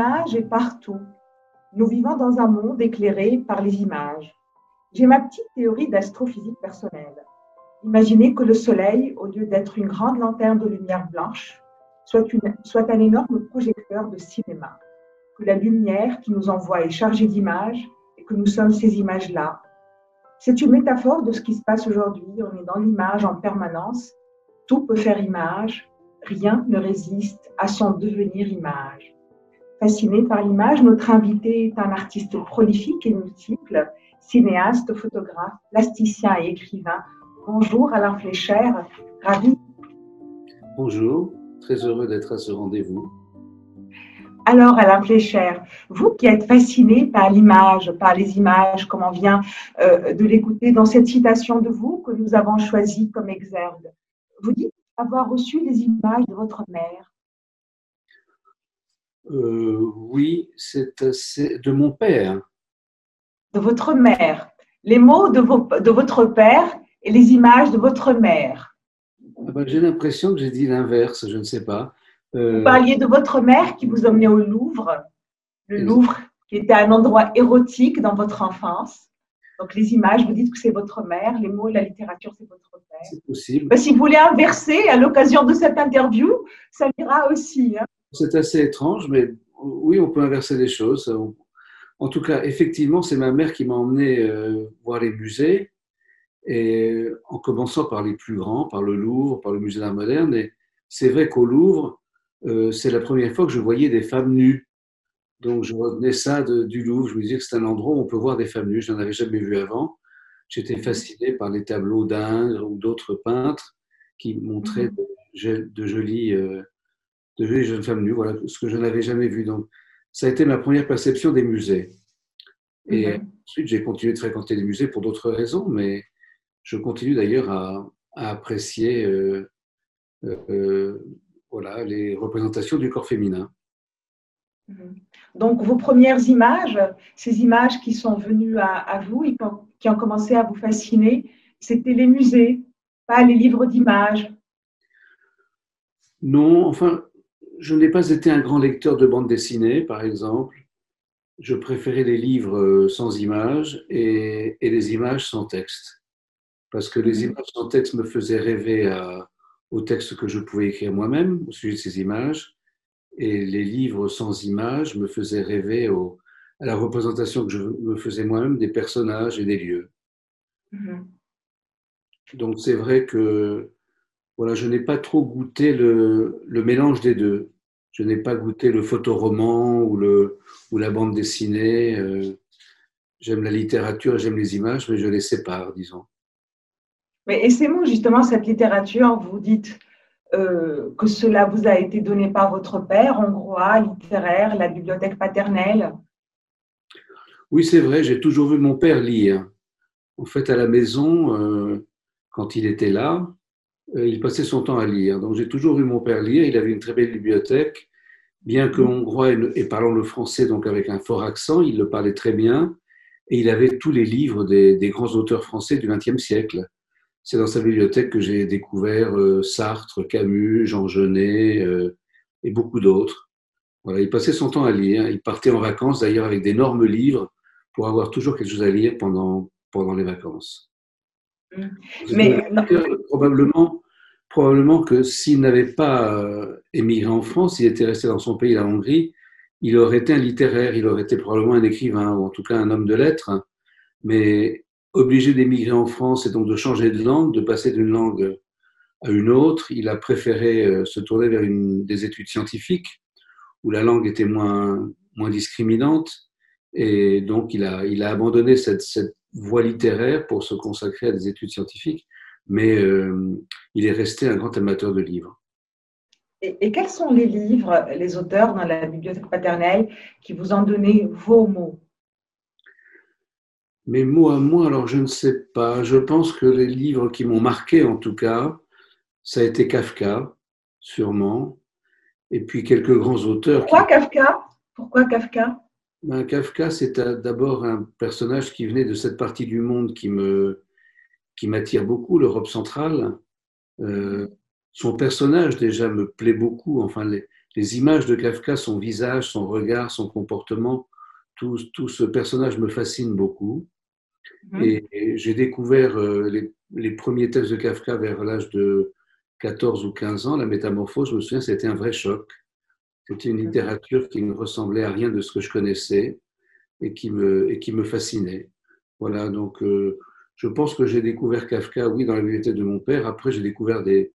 L'image est partout. Nous vivons dans un monde éclairé par les images. J'ai ma petite théorie d'astrophysique personnelle. Imaginez que le Soleil, au lieu d'être une grande lanterne de lumière blanche, soit, soit un énorme projecteur de cinéma. Que la lumière qui nous envoie est chargée d'images et que nous sommes ces images-là. C'est une métaphore de ce qui se passe aujourd'hui. On est dans l'image en permanence. Tout peut faire image. Rien ne résiste à son devenir image. Fasciné par l'image, notre invité est un artiste prolifique et multiple, cinéaste, photographe, plasticien et écrivain. Bonjour Alain Flécher, ravi. Bonjour, très heureux d'être à ce rendez-vous. Alors Alain Flécher, vous qui êtes fasciné par l'image, par les images, comme on vient euh, de l'écouter dans cette citation de vous que nous avons choisie comme exergue, vous dites avoir reçu des images de votre mère. Euh, oui, c'est de mon père. De votre mère. Les mots de, de votre père et les images de votre mère. Ah ben, j'ai l'impression que j'ai dit l'inverse, je ne sais pas. Euh, vous parliez de votre mère qui vous emmenait au Louvre. Le Louvre qui était un endroit érotique dans votre enfance. Donc les images, vous dites que c'est votre mère, les mots la littérature, c'est votre père. C'est possible. Ben, si vous voulez inverser à l'occasion de cette interview, ça ira aussi. Hein. C'est assez étrange, mais oui, on peut inverser les choses. En tout cas, effectivement, c'est ma mère qui m'a emmené euh, voir les musées, et en commençant par les plus grands, par le Louvre, par le Musée d'art moderne. Et c'est vrai qu'au Louvre, euh, c'est la première fois que je voyais des femmes nues. Donc, je retenais ça du Louvre. Je me disais que c'est un endroit où on peut voir des femmes nues. Je n'en avais jamais vu avant. J'étais fasciné par les tableaux d'Ingres ou d'autres peintres qui montraient mhm. de, jolies euh, de jolies jeunes femmes nues, voilà ce que je n'avais jamais vu. Donc, ça a été ma première perception des musées. Et mhm. ensuite, j'ai continué de fréquenter les musées pour d'autres raisons, mais je continue d'ailleurs à, apprécier euh, euh, euh, voilà, les représentations du corps féminin. Mhm. Donc, vos premières images, ces images qui sont venues à, à vous et qui ont commencé à vous fasciner, c'était les musées, pas les livres d'images? Non, enfin, je n'ai pas été un grand lecteur de bande dessinée, par exemple. Je préférais les livres euh, sans images et, les images sans texte. Parce que les mhm. images sans texte me faisaient rêver au texte que je pouvais écrire moi-même au sujet de ces images. Et les livres sans images me faisaient rêver à la représentation que je me faisais moi-même des personnages et des lieux. Mhm. Donc c'est vrai que voilà, je n'ai pas trop goûté le, mélange des deux. Je n'ai pas goûté le photoroman ou, le, ou la bande dessinée. Euh, j'aime la littérature, j'aime les images, mais je les sépare, disons. Mais et ces mots, justement, cette littérature, vous dites euh, que cela vous a été donné par votre père, hongrois, littéraire, la bibliothèque paternelle. Oui, c'est vrai, j'ai toujours vu mon père lire. En fait, à la maison, euh, quand il était là, il passait son temps à lire. Donc j'ai toujours vu mon père lire. Il avait une très belle bibliothèque. Bien que hongrois et, parlant le français donc avec un fort accent, il le parlait très bien. Et il avait tous les livres des, grands auteurs français du XXe siècle. C'est dans sa bibliothèque que j'ai découvert euh, Sartre, Camus, Jean Genet euh, et beaucoup d'autres. Voilà, il passait son temps à lire. Il partait en vacances d'ailleurs avec d'énormes livres pour avoir toujours quelque chose à lire pendant, pendant les vacances. Mais probablement, probablement que s'il n'avait pas euh, émigré en France, s'il était resté dans son pays, la Hongrie, il aurait été un littéraire, il aurait été probablement un écrivain, ou en tout cas un homme de lettres. Mais obligé d'émigrer en France et donc de changer de langue, de passer d'une langue à une autre, il a préféré euh, se tourner vers une, des études scientifiques, où la langue était moins, moins discriminante. Et donc, il a, il a abandonné cette, cette voie littéraire pour se consacrer à des études scientifiques, mais euh, il est resté un grand amateur de livres. Et, quels sont les livres, les auteurs dans la bibliothèque paternelle qui vous ont donné vos mots? Mes mots à moi, alors je ne sais pas. Je pense que les livres qui m'ont marqué, en tout cas, ça a été Kafka, sûrement, et puis quelques grands auteurs. Pourquoi Kafka? Pourquoi Kafka? Ben, Kafka, c'est d'abord un personnage qui venait de cette partie du monde qui me qui m'attire beaucoup, l'Europe centrale. Euh, son personnage déjà me plaît beaucoup. Enfin, les images de Kafka, son visage, son regard, son comportement, tout, tout ce personnage me fascine beaucoup. Mhm. Et, j'ai découvert euh, les, les, premiers textes de Kafka vers l'âge de 14 ou 15 ans, La Métamorphose, je me souviens, c'était un vrai choc. C'était une littérature qui ne ressemblait à rien de ce que je connaissais et qui me, et qui me fascinait. Voilà, donc euh, je pense que j'ai découvert Kafka, oui, dans la bibliothèque de mon père. Après, j'ai découvert des,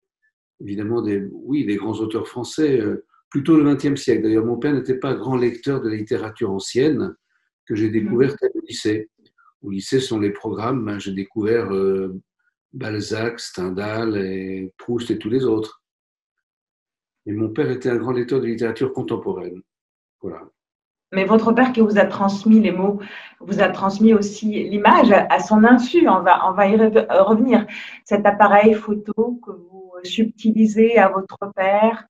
évidemment des, oui, des grands auteurs français, euh, plutôt le XXe siècle. D'ailleurs, mon père n'était pas grand lecteur de la littérature ancienne que j'ai découvert au lycée. Au lycée, sont les programmes, ben, j'ai découvert euh, Balzac, Stendhal et Proust et tous les autres. Et mon père était un grand lecteur de littérature contemporaine. Voilà. Mais votre père qui vous a transmis les mots, vous a transmis aussi l'image à son insu. On va, on va y revenir. Cet appareil photo que vous subtilisez à votre père,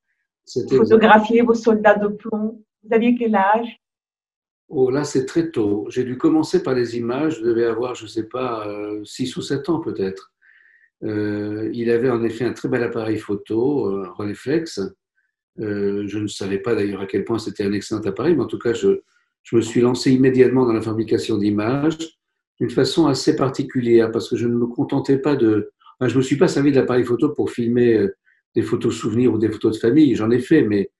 photographier vos soldats de plomb. Vous aviez quel âge? Oh, là, c'est très tôt. J'ai dû commencer par les images. Je devais avoir, je ne sais pas, 6 euh, ou 7 ans peut-être. Euh, il avait en effet un très bel appareil photo, un Rolleiflex. Euh, je ne savais pas d'ailleurs à quel point c'était un excellent appareil, mais en tout cas, je, me suis lancé immédiatement dans la fabrication d'images d'une façon assez particulière parce que je ne me contentais pas de. Je ne me suis pas servi de l'appareil photo pour filmer euh, des photos souvenirs ou des photos de famille, j'en ai fait, mais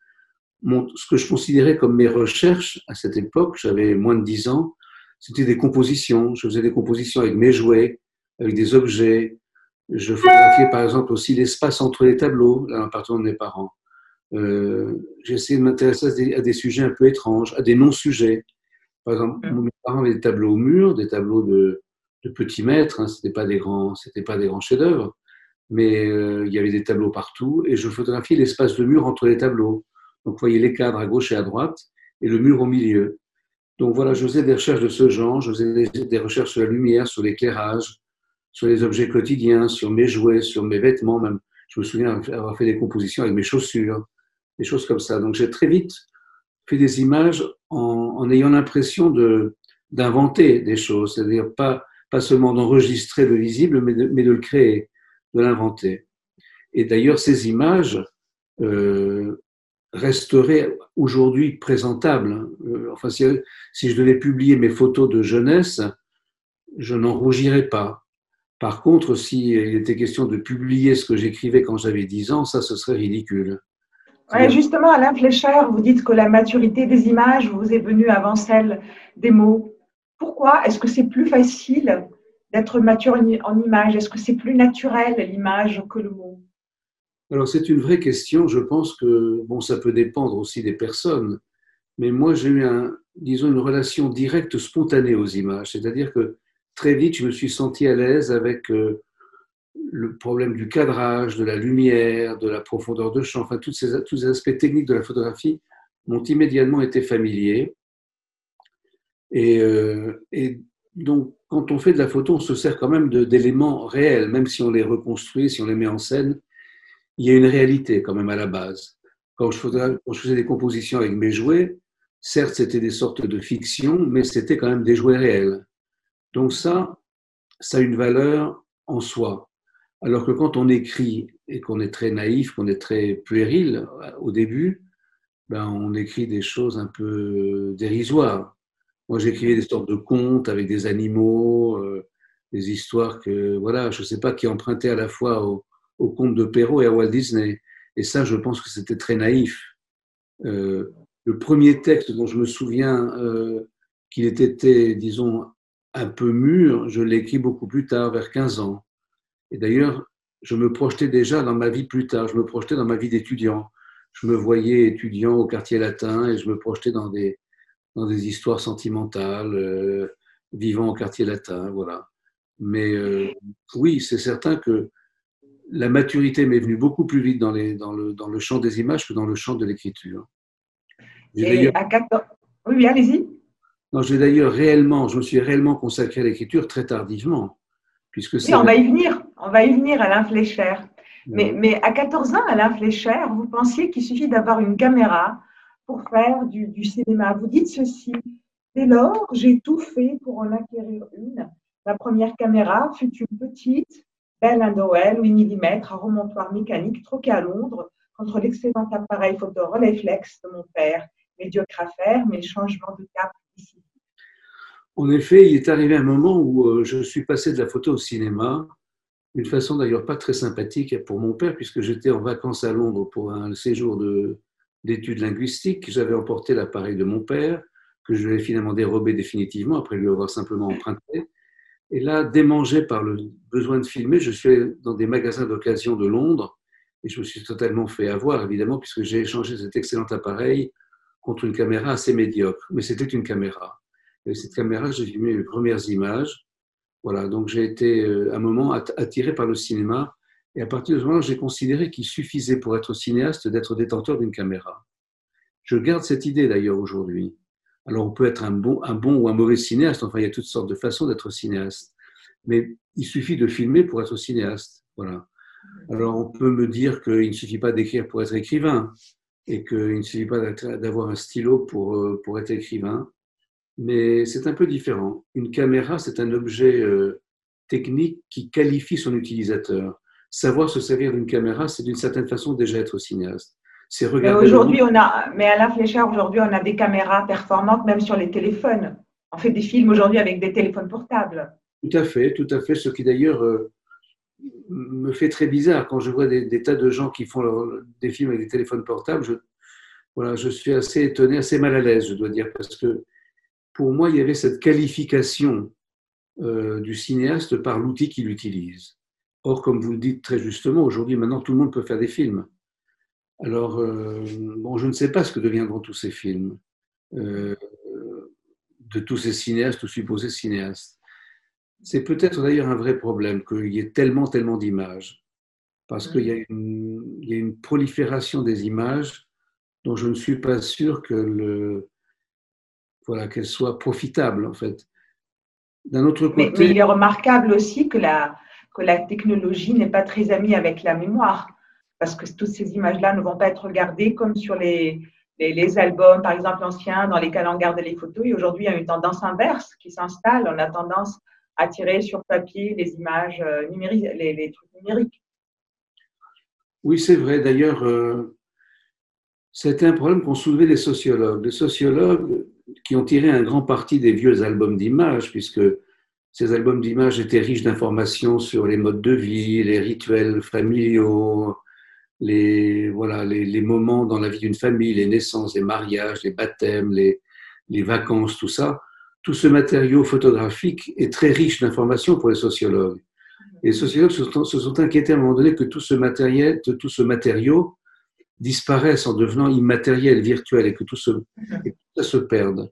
ce que je considérais comme mes recherches à cette époque, j'avais moins de 10 ans, c'était des compositions. Je faisais des compositions avec mes jouets, avec des objets. Je photographiais par exemple aussi l'espace entre les tableaux, là, partant de mes parents. Euh, j'ai essayé de m'intéresser à, des sujets un peu étranges, à des non-sujets. Par exemple, mes parents avaient des tableaux au mur, des tableaux de, petits maîtres, hein, c'était pas des grands, c'était pas des grands chefs-d'œuvre, mais euh, il y avait des tableaux partout et je photographiais l'espace de mur entre les tableaux. Donc, vous voyez les cadres à gauche et à droite et le mur au milieu. Donc voilà, je faisais des recherches de ce genre, je faisais des recherches sur la lumière, sur l'éclairage, sur les objets quotidiens, sur mes jouets, sur mes vêtements même. Je me souviens avoir fait des compositions avec mes chaussures, des choses comme ça. Donc j'ai très vite fait des images en, ayant l'impression de d'inventer des choses, c'est-à-dire pas, pas seulement d'enregistrer le visible, mais de, mais de le créer, de l'inventer. Et d'ailleurs, ces images euh, resteraient aujourd'hui présentables. Euh, enfin, si, si, je devais publier mes photos de jeunesse, je n'en rougirais pas. Par contre, s'il était question de publier ce que j'écrivais quand j'avais 10 ans, ça, ce serait ridicule justement, Alain Fléchard, vous dites que la maturité des images vous est venue avant celle des mots. Pourquoi Est-ce que c'est plus facile d'être mature en image? Est-ce que c'est plus naturel l'image que le mot? Alors c'est une vraie question. Je pense que bon, ça peut dépendre aussi des personnes, mais moi j'ai eu un, disons une relation directe, spontanée aux images. C'est-à-dire que très vite je me suis senti à l'aise avec euh, le problème du cadrage, de la lumière, de la profondeur de champ, enfin tous ces, aspects techniques de la photographie m'ont immédiatement été familiers. Et, euh, et, donc, quand on fait de la photo, on se sert quand même d'éléments réels, même si on les reconstruit, si on les met en scène, il y a une réalité quand même à la base. Quand je, quand je faisais des compositions avec mes jouets, certes, c'était des sortes de fiction, mais c'était quand même des jouets réels. Donc ça, ça a une valeur en soi. Alors que quand on écrit et qu'on est très naïf, qu'on est très puéril au début, ben on écrit des choses un peu dérisoires. Moi, j'écrivais des sortes de contes avec des animaux, euh, des histoires que, voilà, je ne sais pas, qui empruntaient à la fois au, au conte de Perrault et à Walt Disney. Et ça, je pense que c'était très naïf. Euh, le premier texte dont je me souviens euh, qu'il était, disons, un peu mûr, je l'ai écrit beaucoup plus tard, vers 15 ans. Et d'ailleurs, je me projetais déjà dans ma vie plus tard, je me projetais dans ma vie d'étudiant. Je me voyais étudiant au quartier latin et je me projetais dans des, dans des histoires sentimentales, euh, vivant au quartier latin, voilà. Mais euh, oui, c'est certain que la maturité m'est venue beaucoup plus vite dans, les, dans, le, dans le champ des images que dans le champ de l'écriture. Et à 14... Oui, allez-y. Non, j'ai d'ailleurs réellement, je me suis réellement consacré à l'écriture très tardivement. Puisque oui, on va y venir on va y venir, Alain Flécher. Mais, mais, à 14 ans, Alain Flécher, vous pensiez qu'il suffit d'avoir une caméra pour faire du, cinéma. Vous dites ceci. Dès lors, j'ai tout fait pour en acquérir une. La première caméra fut une petite, belle à Noël, 8 mm, à remontoir mécanique, troquée à Londres contre l'excellent appareil photo Rolleiflex de mon père, médiocre à faire, mais changement de cap. En effet, il est arrivé un moment où euh, je suis passé de la photo au cinéma, d'une façon d'ailleurs pas très sympathique pour mon père, puisque j'étais en vacances à Londres pour un séjour d'études linguistiques. J'avais emporté l'appareil de mon père, que je lui ai finalement dérobé définitivement, après lui avoir simplement emprunté. Et là, démangé par le besoin de filmer, je suis dans des magasins d'occasion de Londres et je me suis totalement fait avoir, évidemment, puisque j'ai échangé cet excellent appareil contre une caméra assez médiocre. Mais c'était une caméra. Et cette caméra, j'ai filmé mes premières images. Voilà, donc j'ai été euh, un moment attiré par le cinéma. Et à partir de ce moment, j'ai considéré qu'il suffisait pour être cinéaste d'être détenteur d'une caméra. Je garde cette idée d'ailleurs aujourd'hui. Alors on peut être un bon, un bon ou un mauvais cinéaste, enfin il y a toutes sortes de façons d'être cinéaste. Mais il suffit de filmer pour être cinéaste. Voilà. Alors on peut me dire qu'il ne suffit pas d'écrire pour être écrivain et qu'il ne suffit pas d'avoir un stylo pour, euh, pour être écrivain, mais c'est un peu différent. Une caméra, c'est un objet euh, technique qui qualifie son utilisateur. Savoir se servir d'une caméra, c'est d'une certaine façon déjà être cinéaste. C'est regarder. Aujourd'hui, on a, mais à la fléchère, aujourd'hui, on a des caméras performantes même sur les téléphones. On fait des films aujourd'hui avec des téléphones portables. Tout à fait, tout à fait. Ce qui d'ailleurs euh, me fait très bizarre quand je vois des, tas de gens qui font des films avec des téléphones portables. Je, voilà, je suis assez étonné, assez mal à l'aise, je dois dire, parce que pour moi, il y avait cette qualification euh, du cinéaste par l'outil qu'il utilise. Or, comme vous le dites très justement, aujourd'hui, maintenant, tout le monde peut faire des films. Alors, euh, bon, je ne sais pas ce que deviendront tous ces films, euh, de tous ces cinéastes ou supposés cinéastes. C'est peut-être d'ailleurs un vrai problème qu'il y ait tellement, tellement d'images, parce qu'il y, a une prolifération des images dont je ne suis pas sûr que le, voilà, qu'elle soit profitable en fait. D'un autre côté, mais, il est remarquable aussi que la, que la technologie n'est pas très amie avec la mémoire, parce que toutes ces images-là ne vont pas être regardées comme sur les, les, albums, par exemple anciens, dans lesquels on gardait les photos. Et aujourd'hui, il y a une tendance inverse qui s'installe. On a tendance à tirer sur papier les images euh, numériques, les, trucs numériques. Oui, c'est vrai. D'ailleurs, euh, c'était un problème qu'ont soulevé les sociologues. Les sociologues qui ont tiré un grand parti des vieux albums d'images, puisque ces albums d'images étaient riches d'informations sur les modes de vie, les rituels familiaux, les, voilà, les, moments dans la vie d'une famille, les naissances, les mariages, les baptêmes, les, vacances, tout ça tout ce matériau photographique est très riche d'informations pour les sociologues. Et les sociologues se sont, inquiétés à un moment donné que tout ce matériel, tout ce matériau disparaisse en devenant immatériel, virtuel, et que tout, ça se perde.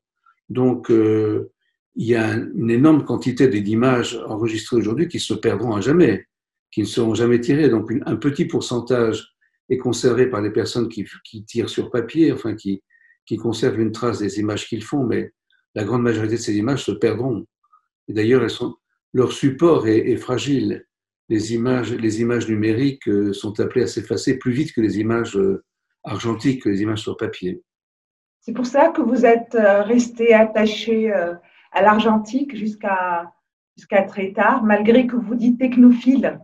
Donc, euh, il y a une énorme quantité d'images enregistrées aujourd'hui qui se perdront à jamais, qui ne seront jamais tirées. Donc, un petit pourcentage est conservé par les personnes qui, tirent sur papier, enfin, qui, qui conservent une trace des images qu'ils font, mais la grande majorité de ces images se perdront. Et d'ailleurs, leur support est, fragile. Les images, les images numériques euh, sont appelées à s'effacer plus vite que les images euh, argentiques, que les images sur papier. C'est pour ça que vous êtes euh, resté attaché à l'argentique jusqu'à jusqu'à très tard, malgré que vous dites technophile.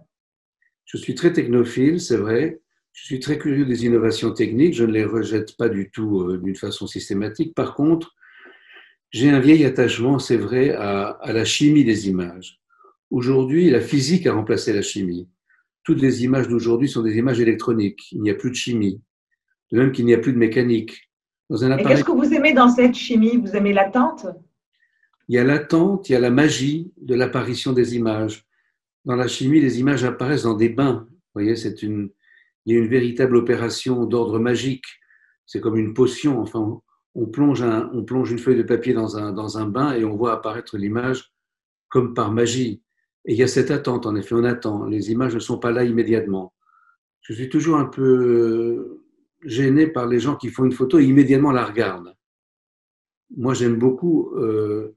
Je suis très technophile, c'est vrai. Je suis très curieux des innovations techniques. Je ne les rejette pas du tout d'une façon systématique. Par contre, j'ai un vieil attachement, c'est vrai, à, la chimie des images. Aujourd'hui, la physique a remplacé la chimie. Toutes les images d'aujourd'hui sont des images électroniques. Il n'y a plus de chimie. De même qu'il n'y a plus de mécanique. Dans un Et qu'est-ce que vous aimez dans cette chimie? Vous aimez l'attente Il y a l'attente, il y a la magie de l'apparition des images. Dans la chimie, les images apparaissent dans des bains. Vous voyez, c'est une, il y a une véritable opération d'ordre magique. C'est comme une potion. Enfin, on plonge, on plonge une feuille de papier dans un, dans un bain et on voit apparaître l'image comme par magie. Et il y a cette attente, en effet, on attend. Les images ne sont pas là immédiatement. Je suis toujours un peu gêné par les gens qui font une photo et immédiatement la regardent. Moi, j'aime beaucoup euh,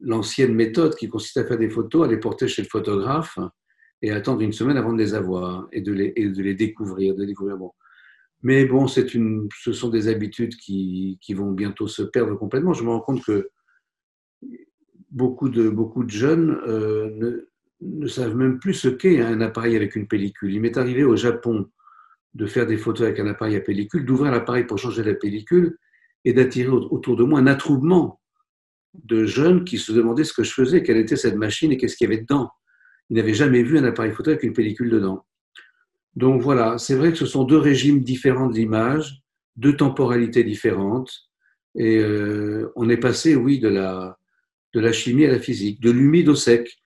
l'ancienne méthode qui consiste à faire des photos, à les porter chez le photographe et attendre une semaine avant de les avoir et de les, découvrir. Mais bon, une, ce sont des habitudes qui, qui, vont bientôt se perdre complètement. Je me rends compte que beaucoup de, beaucoup de jeunes euh, ne, savent même plus ce qu'est un appareil avec une pellicule. Il m'est arrivé au Japon de faire des photos avec un appareil à pellicule, d'ouvrir l'appareil pour changer la pellicule et d'attirer autour de moi un attroupement de jeunes qui se demandaient ce que je faisais, quelle était cette machine et qu'est-ce qu'il y avait dedans. Ils n'avaient jamais vu un appareil photo avec une pellicule dedans. Donc voilà, c'est vrai que ce sont deux régimes différents de deux temporalités différentes, et euh, on est passé, oui, de la, de la chimie à la physique, de l'humide au sec.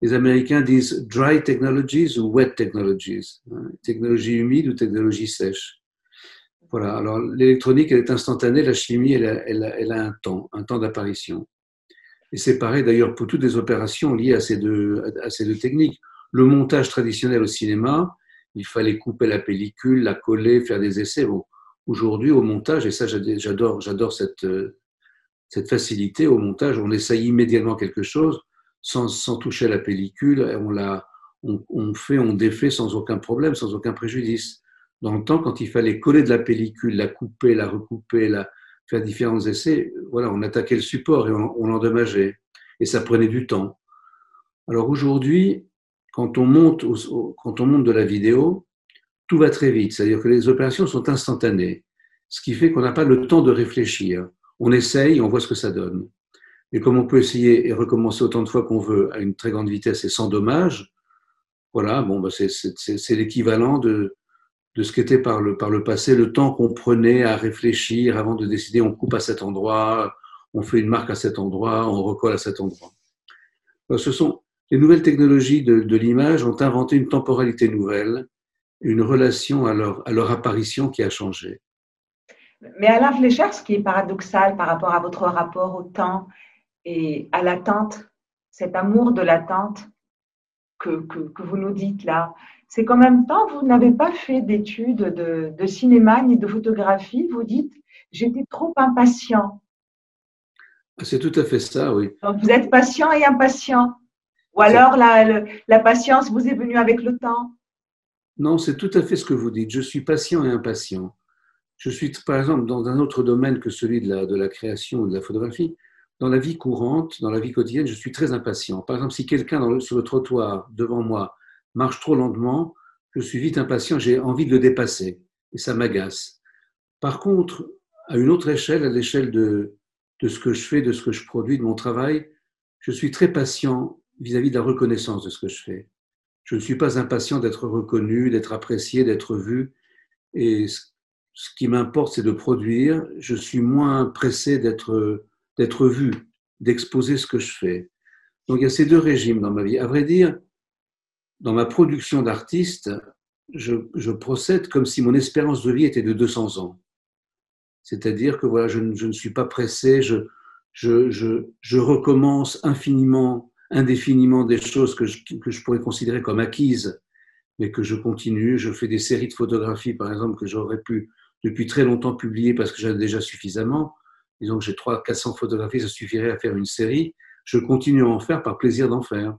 Les Américains disent dry technologies ou wet technologies, hein, technologie humide ou technologie sèche. Voilà, alors l'électronique, elle est instantanée, la chimie, elle a, elle a, un temps, un temps d'apparition. Et c'est pareil d'ailleurs pour toutes les opérations liées à ces, deux, à ces deux techniques. Le montage traditionnel au cinéma, il fallait couper la pellicule, la coller, faire des essais. Aujourd'hui, au montage, et ça j'adore, j'adore cette, cette facilité au montage, on essaye immédiatement quelque chose sans, toucher la pellicule, on, la, on, fait, on défait sans aucun problème, sans aucun préjudice. Dans le temps, quand il fallait coller de la pellicule, la couper, la recouper, la, faire différents essais, voilà, on attaquait le support et on, on l'endommageait. Et ça prenait du temps. Alors aujourd'hui, quand on monte, quand on monte de la vidéo, tout va très vite, c'est-à-dire que les opérations sont instantanées, ce qui fait qu'on n'a pas le temps de réfléchir. On essaye, on voit ce que ça donne. Et comme on peut essayer et recommencer autant de fois qu'on veut à une très grande vitesse et sans dommage, voilà, bon, bah c'est l'équivalent de, de ce qu'était par le, par le passé le temps qu'on prenait à réfléchir avant de décider on coupe à cet endroit, on fait une marque à cet endroit, on recolle à cet endroit. ce sont les nouvelles technologies de, de l'image ont inventé une temporalité nouvelle une relation à leur, à leur apparition qui a changé. Mais Alain Fléchard, ce qui est paradoxal par rapport à votre rapport au temps et à l'attente, cet amour de l'attente que, que, vous nous dites là, c'est qu'en même temps, vous n'avez pas fait d'études de, de, cinéma ni de photographie. Vous dites, j'étais trop impatient. C'est tout à fait ça, oui. Donc vous êtes patient et impatient. Ou alors la, la patience vous est venue avec le temps. Non, c'est tout à fait ce que vous dites. Je suis patient et impatient. Je suis, par exemple, dans un autre domaine que celui de la, création ou de la photographie. Dans la vie courante, dans la vie quotidienne, je suis très impatient. Par exemple, si quelqu'un sur le trottoir devant moi marche trop lentement, je suis vite impatient, j'ai envie de le dépasser et ça m'agace. Par contre, à une autre échelle, à l'échelle de, de ce que je fais, de ce que je produis, de mon travail, je suis très patient vis-à-vis -vis de la reconnaissance de ce que je fais. Je ne suis pas impatient d'être reconnu, d'être apprécié, d'être vu. Et ce qui m'importe, c'est de produire. Je suis moins pressé d'être, vu, d'exposer ce que je fais. Donc il y a ces deux régimes dans ma vie. À vrai dire, dans ma production d'artiste, je, procède comme si mon espérance de vie était de 200 ans. C'est-à-dire que voilà, je, ne suis pas pressé, je, recommence infiniment indéfiniment des choses que je pourrais considérer comme acquises, mais que je continue. Je fais des séries de photographies, par exemple, que j'aurais pu depuis très longtemps publier parce que j'en ai déjà suffisamment. Disons que j'ai 300, 400 photographies, ça suffirait à faire une série. Je continue à en faire par plaisir d'en faire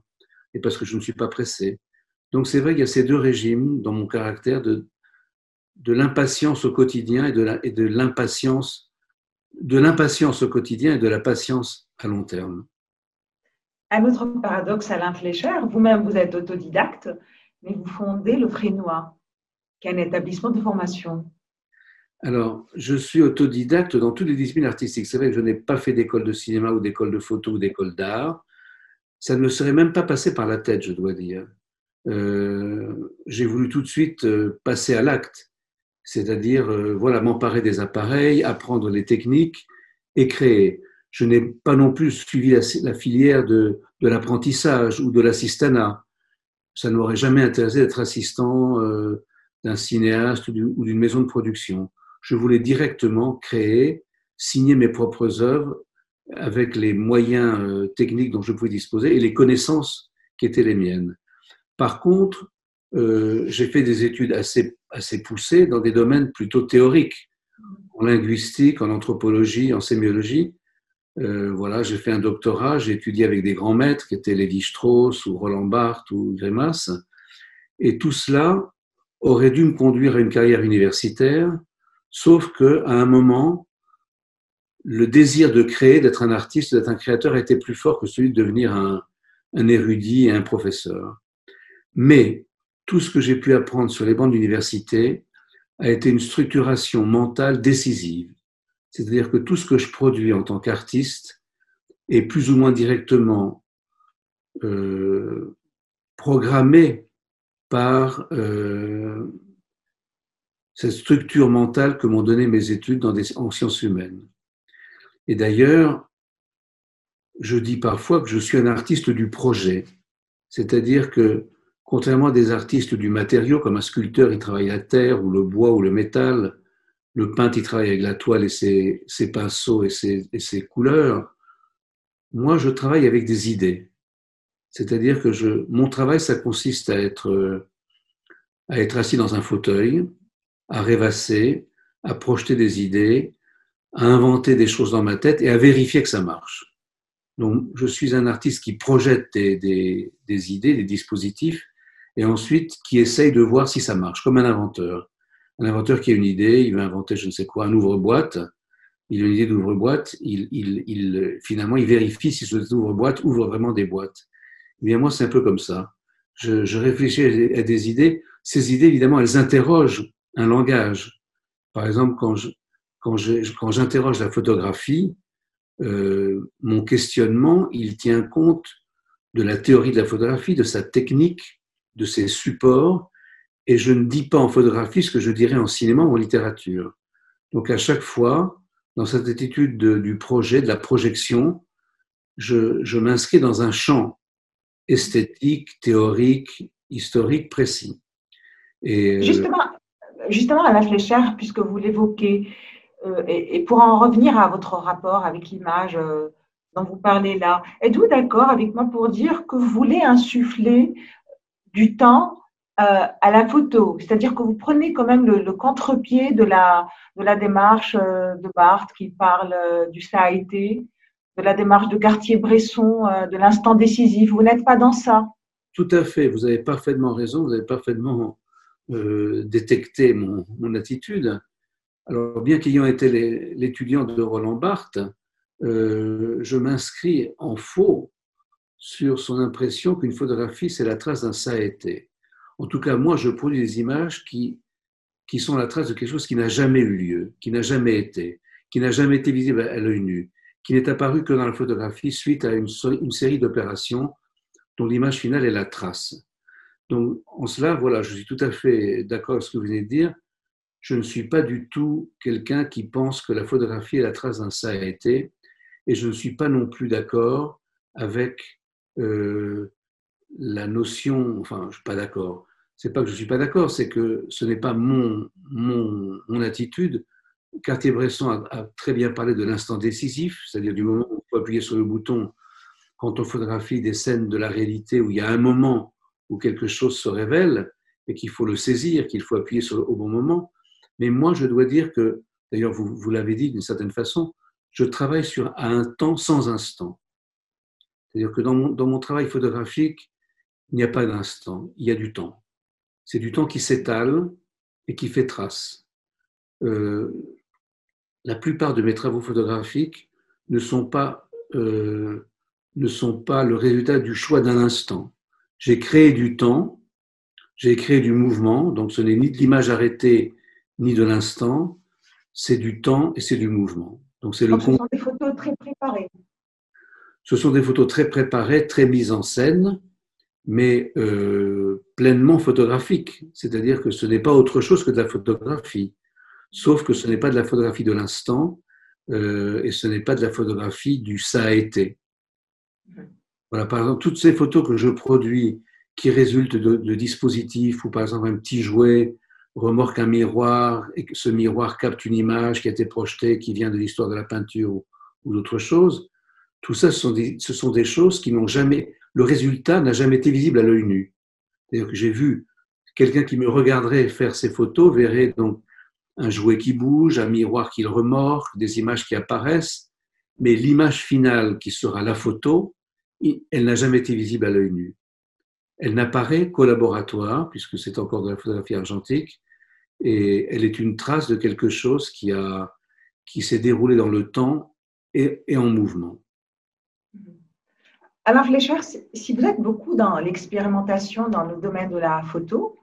et parce que je ne suis pas pressé. Donc c'est vrai qu'il y a ces deux régimes dans mon caractère de, de l'impatience au quotidien et de l'impatience de l'impatience au quotidien et de la patience à long terme. Un autre paradoxe, Alain Fleischer, vous-même, vous êtes autodidacte, mais vous fondez le Frénois, qui est un établissement de formation. Alors, je suis autodidacte dans toutes les disciplines artistiques. C'est vrai que je n'ai pas fait d'école de cinéma ou d'école de photo ou d'école d'art. Ça ne me serait même pas passé par la tête, je dois dire. Euh, j'ai voulu tout de suite euh, passer à l'acte, c'est-à-dire euh, voilà m'emparer des appareils, apprendre les techniques et créer. Je n'ai pas non plus suivi la, filière de, l'apprentissage ou de l'assistanat. Ça n'aurait jamais intéressé d'être assistant d'un cinéaste ou d'une maison de production. Je voulais directement créer, signer mes propres œuvres avec les moyens euh, techniques dont je pouvais disposer et les connaissances qui étaient les miennes. Par contre, euh, j'ai fait des études assez, assez poussées dans des domaines plutôt théoriques, en linguistique, en anthropologie, en sémiologie, euh, voilà, j'ai fait un doctorat, j'ai étudié avec des grands maîtres qui étaient Lévi-Strauss ou Roland Barthes ou Grémas. Et tout cela aurait dû me conduire à une carrière universitaire, sauf que à un moment, le désir de créer, d'être un artiste, d'être un créateur était plus fort que celui de devenir un, un érudit et un professeur. Mais tout ce que j'ai pu apprendre sur les bancs d'université a été une structuration mentale décisive. C'est-à-dire que tout ce que je produis en tant qu'artiste est plus ou moins directement euh, programmé par euh, cette structure mentale que m'ont donné mes études en sciences humaines. Et d'ailleurs, je dis parfois que je suis un artiste du projet, c'est-à-dire que contrairement à des artistes du matériau, comme un sculpteur, il travaille la terre ou le bois ou le métal, le peintre, il travaille avec la toile et ses, pinceaux et ses, couleurs, moi, je travaille avec des idées. C'est-à-dire que mon travail, ça consiste à être, à être assis dans un fauteuil, à rêvasser, à projeter des idées, à inventer des choses dans ma tête et à vérifier que ça marche. Donc, je suis un artiste qui projette des, des, idées, des dispositifs, et ensuite qui essaye de voir si ça marche, comme un inventeur. Un inventeur qui a une idée, il veut inventer je ne sais quoi, un ouvre-boîte, il a une idée d'ouvre-boîte, il, il, il, finalement, il vérifie si ce ouvre-boîte ouvre vraiment des boîtes. Eh bien, moi, c'est un peu comme ça. Je, je réfléchis à des idées. Ces idées, évidemment, elles interrogent un langage. Par exemple, quand je, quand j'interroge la photographie, euh, mon questionnement, il tient compte de la théorie de la photographie, de sa technique, de ses supports, et je ne dis pas en photographie ce que je dirais en cinéma ou en littérature. Donc à chaque fois, dans cette attitude de, du projet, de la projection, je, m'inscris dans un champ esthétique, théorique, historique précis. Euh, justement, justement, Alain Flécher, puisque vous l'évoquez, euh, et, pour en revenir à votre rapport avec l'image euh, dont vous parlez là, êtes-vous d'accord avec moi pour dire que vous voulez insuffler du temps euh, à la photo, c'est-à-dire que vous prenez quand même le, contre-pied de la, de la démarche de Barthes qui parle du ça a été, de la démarche de Cartier-Bresson, de l'instant décisif. Vous n'êtes pas dans ça? Tout à fait, vous avez parfaitement raison, vous avez parfaitement euh, détecté mon, attitude. Alors, bien qu'ayant été l'étudiant de Roland Barthes, euh, je m'inscris en faux sur son impression qu'une photographie, c'est la trace d'un ça a été. En tout cas, moi, je produis des images qui, qui sont la trace de quelque chose qui n'a jamais eu lieu, qui n'a jamais été, qui n'a jamais été visible à l'œil nu, qui n'est apparu que dans la photographie suite à une, une série d'opérations dont l'image finale est la trace. Donc, en cela, voilà, je suis tout à fait d'accord avec ce que vous venez de dire. Je ne suis pas du tout quelqu'un qui pense que la photographie est la trace d'un ça a été, et je ne suis pas non plus d'accord avec euh, la notion, enfin, je ne suis pas d'accord. C'est pas que je ne suis pas d'accord, c'est que ce n'est pas mon, mon, mon attitude. Cartier-Bresson a, a, très bien parlé de l'instant décisif, c'est-à-dire du moment où on peut appuyer sur le bouton quand on photographie des scènes de la réalité où il y a un moment où quelque chose se révèle et qu'il faut le saisir, qu'il faut appuyer au bon moment. Mais moi, je dois dire que, d'ailleurs, vous, l'avez dit d'une certaine façon, je travaille sur un temps sans instant. C'est-à-dire que dans mon, dans mon travail photographique, il n'y a pas d'instant, il y a du temps. C'est du temps qui s'étale et qui fait trace. Euh, la plupart de mes travaux photographiques ne sont pas, euh, ne sont pas le résultat du choix d'un instant. J'ai créé du temps, j'ai créé du mouvement, donc ce n'est ni de l'image arrêtée ni de l'instant, c'est du temps et c'est du mouvement. Donc c'est le ce sont des photos très préparées. Ce sont des photos très préparées, très mises en scène, mais euh, pleinement photographiques. C'est-à-dire que ce n'est pas autre chose que de la photographie, sauf que ce n'est pas de la photographie de l'instant euh, et ce n'est pas de la photographie du ça a été. Voilà, par exemple, toutes ces photos que je produis qui résultent de, dispositifs ou par exemple un petit jouet remorque un miroir et que ce miroir capte une image qui a été projetée, qui vient de l'histoire de la peinture ou, ou d'autres choses, tout ça, ce sont des, ce sont des choses qui n'ont jamais, le résultat n'a jamais été visible à l'œil nu. C'est-à-dire que j'ai vu quelqu'un qui me regarderait faire ces photos verrait donc un jouet qui bouge, un miroir qui le remorque, des images qui apparaissent, mais l'image finale qui sera la photo, elle n'a jamais été visible à l'œil nu. Elle n'apparaît qu'au laboratoire, puisque c'est encore de la photographie argentique, et elle est une trace de quelque chose qui, qui s'est déroulé dans le temps et, et en mouvement. Alors, mm-hmm. Alain Flécher, si vous êtes beaucoup dans l'expérimentation dans le domaine de la photo,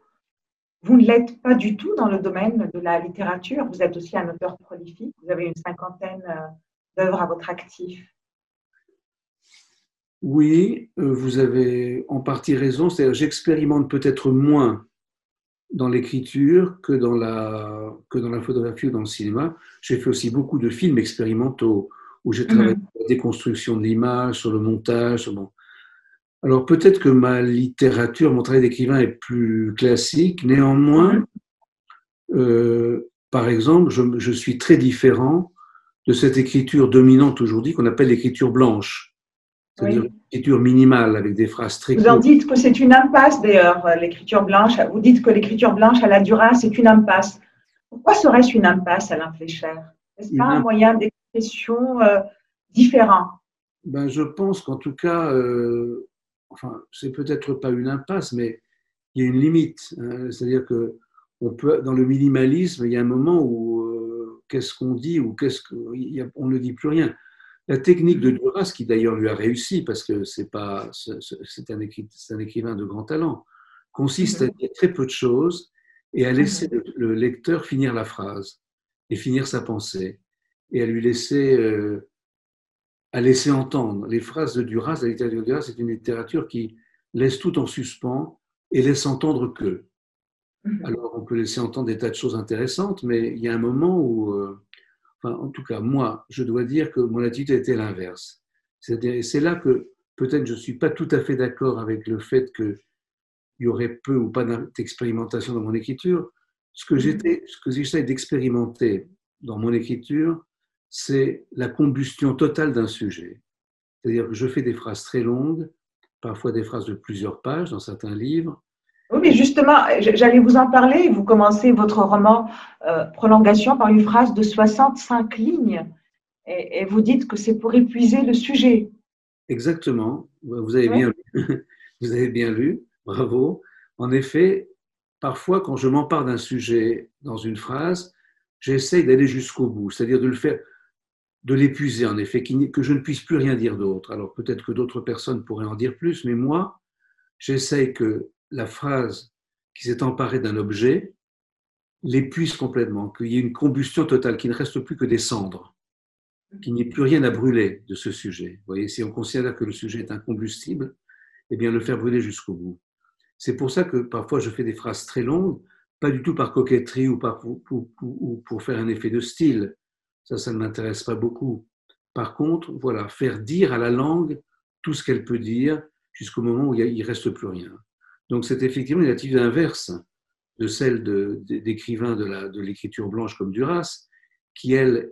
Vous ne l'êtes pas du tout dans le domaine de la littérature. Vous êtes aussi un auteur prolifique. Vous avez une cinquantaine euh, d'œuvres à votre actif. Oui, euh, vous avez en partie raison. C'est-à-dire, j'expérimente peut-être moins dans l'écriture que dans la que dans la photographie ou dans le cinéma. J'ai fait aussi beaucoup de films expérimentaux où j'ai travaillé mhm. sur la déconstruction de l'image, sur le montage. Alors peut-être que ma littérature, mon travail d'écrivain est plus classique. Néanmoins, mhm. euh, par exemple, je, je, suis très différent de cette écriture dominante aujourd'hui qu'on appelle l'écriture blanche c'est-à-dire l'écriture minimale avec des phrases très Vous en dites que c'est une impasse d'ailleurs, l'écriture blanche. Vous dites que l'écriture blanche à la Duras, c'est une impasse. Pourquoi serait-ce une impasse, Alain Flécher N'est-ce pas un moyen d'expression euh, différent? Ben, Je pense qu'en tout cas, euh, enfin, c'est peut-être pas une impasse, mais il y a une limite. Hein. C'est-à-dire que on peut, dans le minimalisme, il y a un moment où euh, qu'est-ce qu'on dit ou qu'est-ce qu'on ne dit plus rien. La technique de Duras, qui d'ailleurs lui a réussi, parce que c'est pas, c'est un, un, écrivain de grand talent, consiste à dire très peu de choses et à laisser le, lecteur finir la phrase et finir sa pensée et à lui laisser, euh, à laisser entendre. Les phrases de Duras, la littérature de Duras, c'est une littérature qui laisse tout en suspens et laisse entendre que. Mhm. Alors, on peut laisser entendre des tas de choses intéressantes, mais il y a un moment où euh, en tout cas, moi, je dois dire que mon attitude était l'inverse. C'est là que peut-être je ne suis pas tout à fait d'accord avec le fait qu'il y aurait peu ou pas d'expérimentation dans mon écriture. Ce que j'essaie d'expérimenter dans mon écriture, c'est la combustion totale d'un sujet. C'est-à-dire que je fais des phrases très longues, parfois des phrases de plusieurs pages dans certains livres, oui, mais justement, j'allais vous en parler. Vous commencez votre roman euh, Prolongation par une phrase de 65 lignes et, vous dites que c'est pour épuiser le sujet. Exactement. Vous avez bien lu. Vous avez bien lu. Bravo. En effet, parfois, quand je m'empare d'un sujet dans une phrase, j'essaye d'aller jusqu'au bout, c'est-à-dire de le faire, de l'épuiser, en effet, que je ne puisse plus rien dire d'autre. Alors peut-être que d'autres personnes pourraient en dire plus, mais moi, j'essaye que la phrase qui s'est emparée d'un objet l'épuise complètement, qu'il y ait une combustion totale, qu'il ne reste plus que des cendres, qu'il n'y ait plus rien à brûler de ce sujet. Vous voyez, si on considère que le sujet est incombustible, eh bien le faire brûler jusqu'au bout. C'est pour ça que parfois je fais des phrases très longues, pas du tout par coquetterie ou, pour, faire un effet de style. Ça, ça ne m'intéresse pas beaucoup. Par contre, voilà, faire dire à la langue tout ce qu'elle peut dire jusqu'au moment où il ne reste plus rien. Donc c'est effectivement une attitude inverse de celle d'écrivains de l'écriture blanche comme Duras, qui, elle,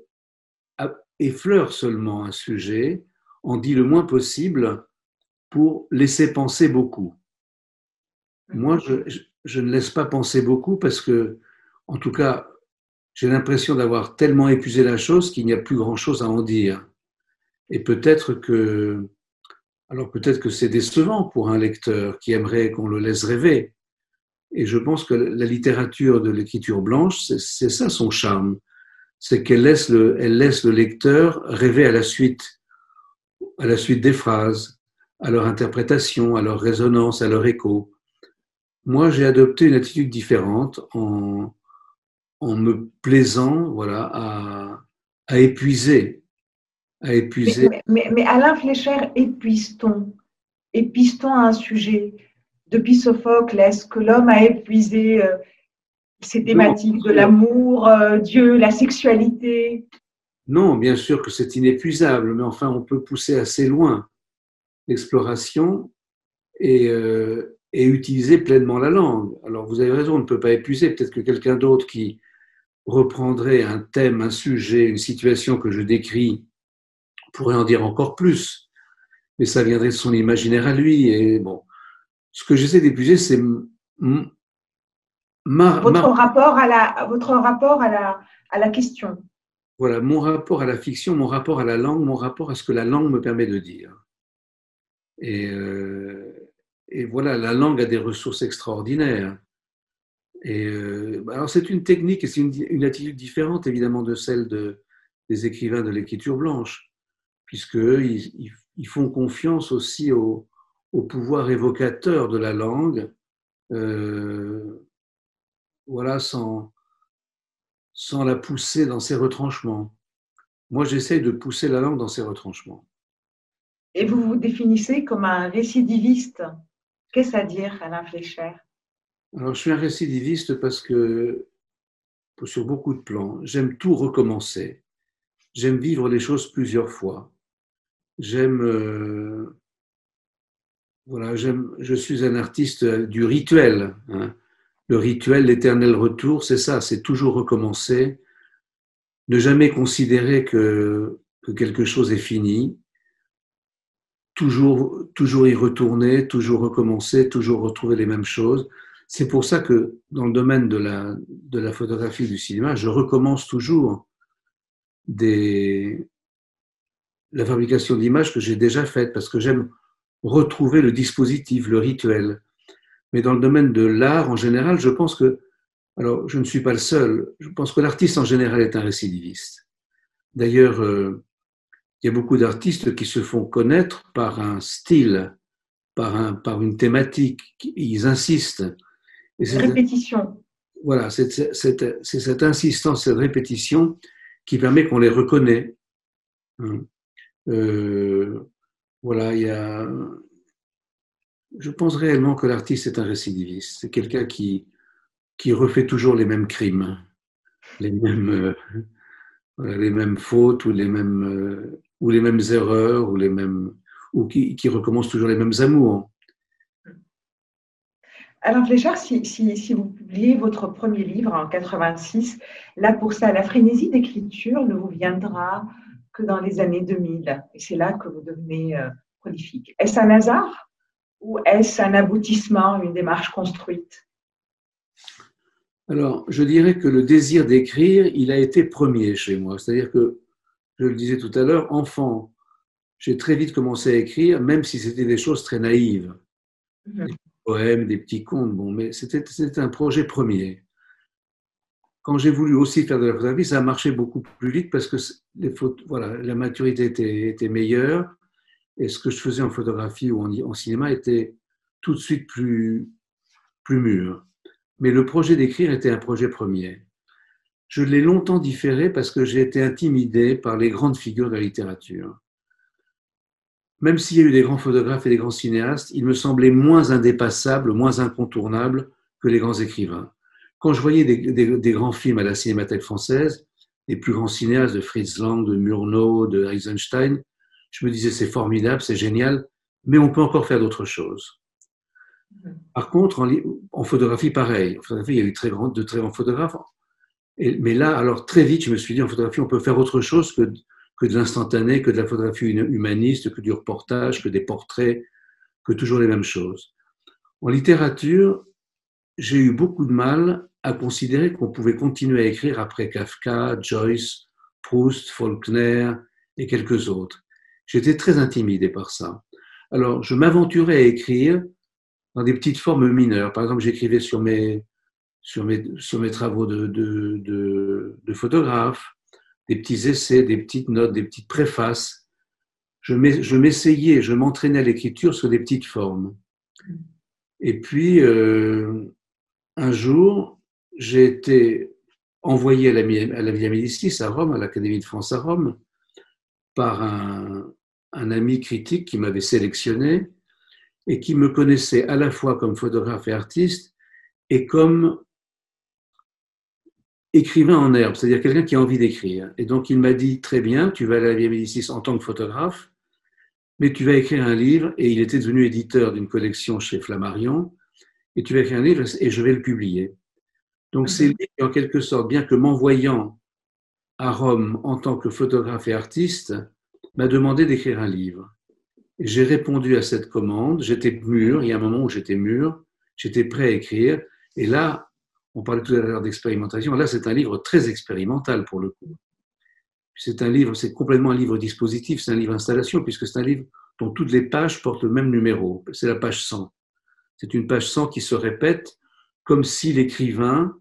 effleure seulement un sujet, en dit le moins possible pour laisser penser beaucoup. Moi, je, je ne laisse pas penser beaucoup parce que, en tout cas, j'ai l'impression d'avoir tellement épuisé la chose qu'il n'y a plus grand-chose à en dire. Et peut-être que alors peut-être que c'est décevant pour un lecteur qui aimerait qu'on le laisse rêver. Et je pense que la littérature de l'écriture blanche, c'est ça son charme. C'est qu'elle laisse, le, laisse le lecteur rêver à la suite, à la suite des phrases, à leur interprétation, à leur résonance, à leur écho. Moi, j'ai adopté une attitude différente en, en me plaisant voilà, à, à épuiser épuiser. Mais, mais, Alain Flécher, épuise-t-on Épuise-t-on un sujet Depuis Sophocle, est-ce que l'homme a épuisé euh, ces thématiques de l'amour, euh, Dieu, la sexualité? Non, bien sûr que c'est inépuisable, mais enfin, on peut pousser assez loin l'exploration et, euh, et utiliser pleinement la langue. Alors, vous avez raison, on ne peut pas épuiser. Peut-être que quelqu'un d'autre qui reprendrait un thème, un sujet, une situation que je décris pourrait en dire encore plus, mais ça viendrait de son imaginaire à lui. Et bon, ce que j'essaie d'épuiser, c'est ma, votre rapport à la votre rapport à la à la question. Voilà, mon rapport à la fiction, mon rapport à la langue, mon rapport à ce que la langue me permet de dire. Et, euh, et voilà, la langue a des ressources extraordinaires. Et euh, alors c'est une technique et c'est une, une, attitude différente évidemment de celle de, des écrivains de l'écriture blanche puisqu'ils ils font confiance aussi au, pouvoir évocateur de la langue. Euh, voilà, sans, sans la pousser dans ses retranchements. Moi, j'essaye de pousser la langue dans ses retranchements. Et vous vous définissez comme un récidiviste. Qu'est-ce à dire, Alain Flécher Alors, je suis un récidiviste parce que, sur beaucoup de plans, j'aime tout recommencer. J'aime vivre les choses plusieurs fois. J'aime. Euh, voilà, j'aime. Je suis un artiste du rituel. Hein. Le rituel, l'éternel retour, c'est ça, c'est toujours recommencer. Ne jamais considérer que, que quelque chose est fini toujours, toujours y retourner, toujours recommencer, toujours retrouver les mêmes choses. C'est pour ça que dans le domaine de la, de la photographie du cinéma, je recommence toujours des, la fabrication d'images que j'ai déjà faites parce que j'aime retrouver le dispositif, le rituel. Mais dans le domaine de l'art en général, je pense que, alors je ne suis pas le seul, je pense que l'artiste en général est un récidiviste. D'ailleurs, euh, il y a beaucoup d'artistes qui se font connaître par un style, par, un, par une thématique. Ils insistent. Et répétition. Voilà, c'est cette insistance, cette répétition qui permet qu'on les reconnaît. Hein. Euh, voilà, il y a. Je pense réellement que l'artiste est un récidiviste. C'est quelqu'un qui, qui refait toujours les mêmes crimes, les mêmes, euh, les mêmes fautes ou les mêmes, euh, ou les mêmes erreurs, ou, les mêmes, ou qui, qui recommence toujours les mêmes amours. Alors Fléchard, si, si, si, vous publiez votre premier livre en 86, là pour ça, la frénésie d'écriture ne vous viendra que dans les années 2000. Et c'est là que vous devenez euh, prolifique. Est-ce un hasard ou est-ce un aboutissement, une démarche construite? Alors, je dirais que le désir d'écrire, il a été premier chez moi. C'est-à-dire que je le disais tout à l'heure, enfant, j'ai très vite commencé à écrire, même si c'était des choses très naïves. Mhm. Des poèmes, des petits contes, bon, mais c'était un projet premier. Quand j'ai voulu aussi faire de la photographie, ça a marché beaucoup plus vite parce que les voilà, la maturité était, était, meilleure et ce que je faisais en photographie ou en, en cinéma était tout de suite plus, plus mûr. Mais le projet d'écrire était un projet premier. Je l'ai longtemps différé parce que j'ai été intimidé par les grandes figures de la littérature. Même s'il y a eu des grands photographes et des grands cinéastes, ils me semblaient moins indépassables, moins incontournables que les grands écrivains. Quand je voyais des, grands films à la Cinémathèque française, les plus grands cinéastes de Fritz Lang, de Murnau, de Eisenstein, je me disais c'est formidable, c'est génial, mais on peut encore faire d'autres choses. Par contre, en, photographie, pareil. En photographie, il y a eu de très grands photographes mais là, alors très vite, je me suis dit, en photographie, on peut faire autre chose que, que de l'instantané, que de la photographie humaniste, que du reportage, que des portraits, que toujours les mêmes choses. En littérature, j'ai eu beaucoup de mal à considérer qu'on pouvait continuer à écrire après Kafka, Joyce, Proust, Faulkner et quelques autres. J'étais très intimidé par ça. Alors, je m'aventurais à écrire dans des petites formes mineures. Par exemple, j'écrivais sur mes, sur mes, sur mes travaux de, de, de, photographe, des petits essais, des petites notes, des petites préfaces. Je m'essayais, je m'entraînais à l'écriture sur des petites formes. Et puis, euh, un jour, j'ai été envoyé à la, Via Médicis à Rome, à l'Académie de France à Rome, par un, un ami critique qui m'avait sélectionné et qui me connaissait à la fois comme photographe et artiste et comme écrivain en herbe, c'est-à-dire quelqu'un qui a envie d'écrire. Et donc il m'a dit, très bien, tu vas aller à la Via Médicis en tant que photographe, mais tu vas écrire un livre, et il était devenu éditeur d'une collection chez Flammarion, et tu vas écrire un livre et je vais le publier. Donc c'est lui en quelque sorte, bien que m'envoyant à Rome en tant que photographe et artiste, m'a demandé d'écrire un livre. J'ai répondu à cette commande, j'étais mûr, il y a un moment où j'étais mûr, j'étais prêt à écrire, et là, on parlait tout à l'heure d'expérimentation. Là, c'est un livre très expérimental pour le coup. C'est un livre, c'est complètement un livre dispositif, c'est un livre installation, puisque c'est un livre dont toutes les pages portent le même numéro. C'est la page 100. C'est une page 100 qui se répète comme si l'écrivain,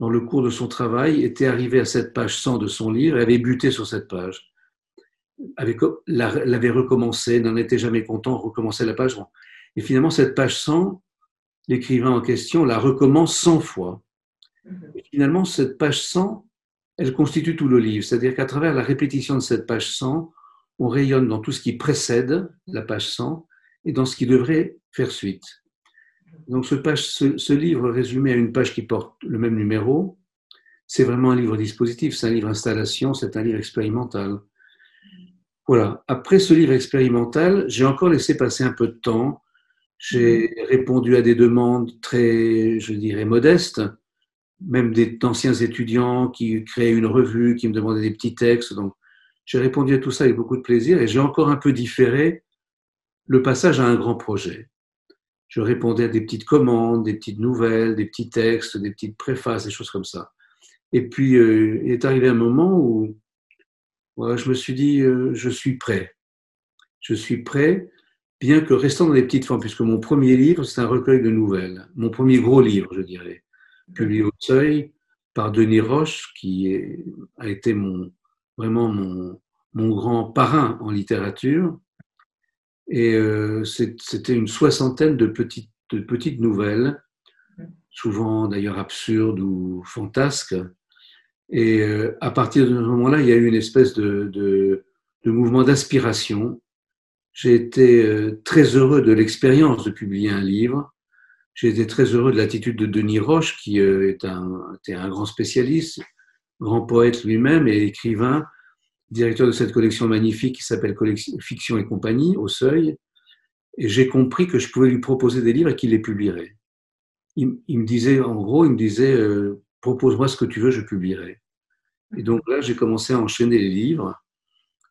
dans le cours de son travail, était arrivé à cette page 100 de son livre et avait buté sur cette page. L'avait recommencé, n'en était jamais content, recommençait la page. Et finalement, cette page 100, l'écrivain en question la recommence 100 fois. Mhm. finalement, cette page 100, elle constitue tout le livre. C'est-à-dire qu'à travers la répétition de cette page 100, on rayonne dans tout ce qui précède la page 100 et dans ce qui devrait faire suite. Donc ce, page, ce, livre résumé à une page qui porte le même numéro, c'est vraiment un livre dispositif, c'est un livre installation, c'est un livre expérimental. Voilà. Après ce livre expérimental, j'ai encore laissé passer un peu de temps. J'ai répondu à des demandes très, je dirais, modestes, même d'anciens étudiants qui créaient une revue, qui me demandaient des petits textes. Donc, j'ai répondu à tout ça avec beaucoup de plaisir et j'ai encore un peu différé le passage à un grand projet. Je répondais à des petites commandes, des petites nouvelles, des petits textes, des petites préfaces, des choses comme ça. Et puis, euh, il est arrivé un moment où je me suis dit, euh, je suis prêt. Je suis prêt, bien que restant dans des petites formes, puisque mon premier livre, c'est un recueil de nouvelles. Mon premier gros livre, je dirais, publié au Seuil par Denis Roche, qui a été mon, vraiment mon, mon grand parrain en littérature. Et euh, c'était une soixantaine de petites, nouvelles, souvent d'ailleurs absurdes ou fantasques. Et euh, à partir de ce moment-là, il y a eu une espèce de, mouvement d'aspiration. J'ai été euh, très heureux de l'expérience de publier un livre. J'ai été très heureux de l'attitude de Denis Roche, qui est était un grand spécialiste, grand poète lui-même et écrivain, directeur de cette collection magnifique qui s'appelle Fiction et compagnie, au Seuil. Et j'ai compris que je pouvais lui proposer des livres et qu'il les publierait. Il, me disait, en gros, il me disait, euh, propose-moi ce que tu veux, je publierai. Et donc là, j'ai commencé à enchaîner les livres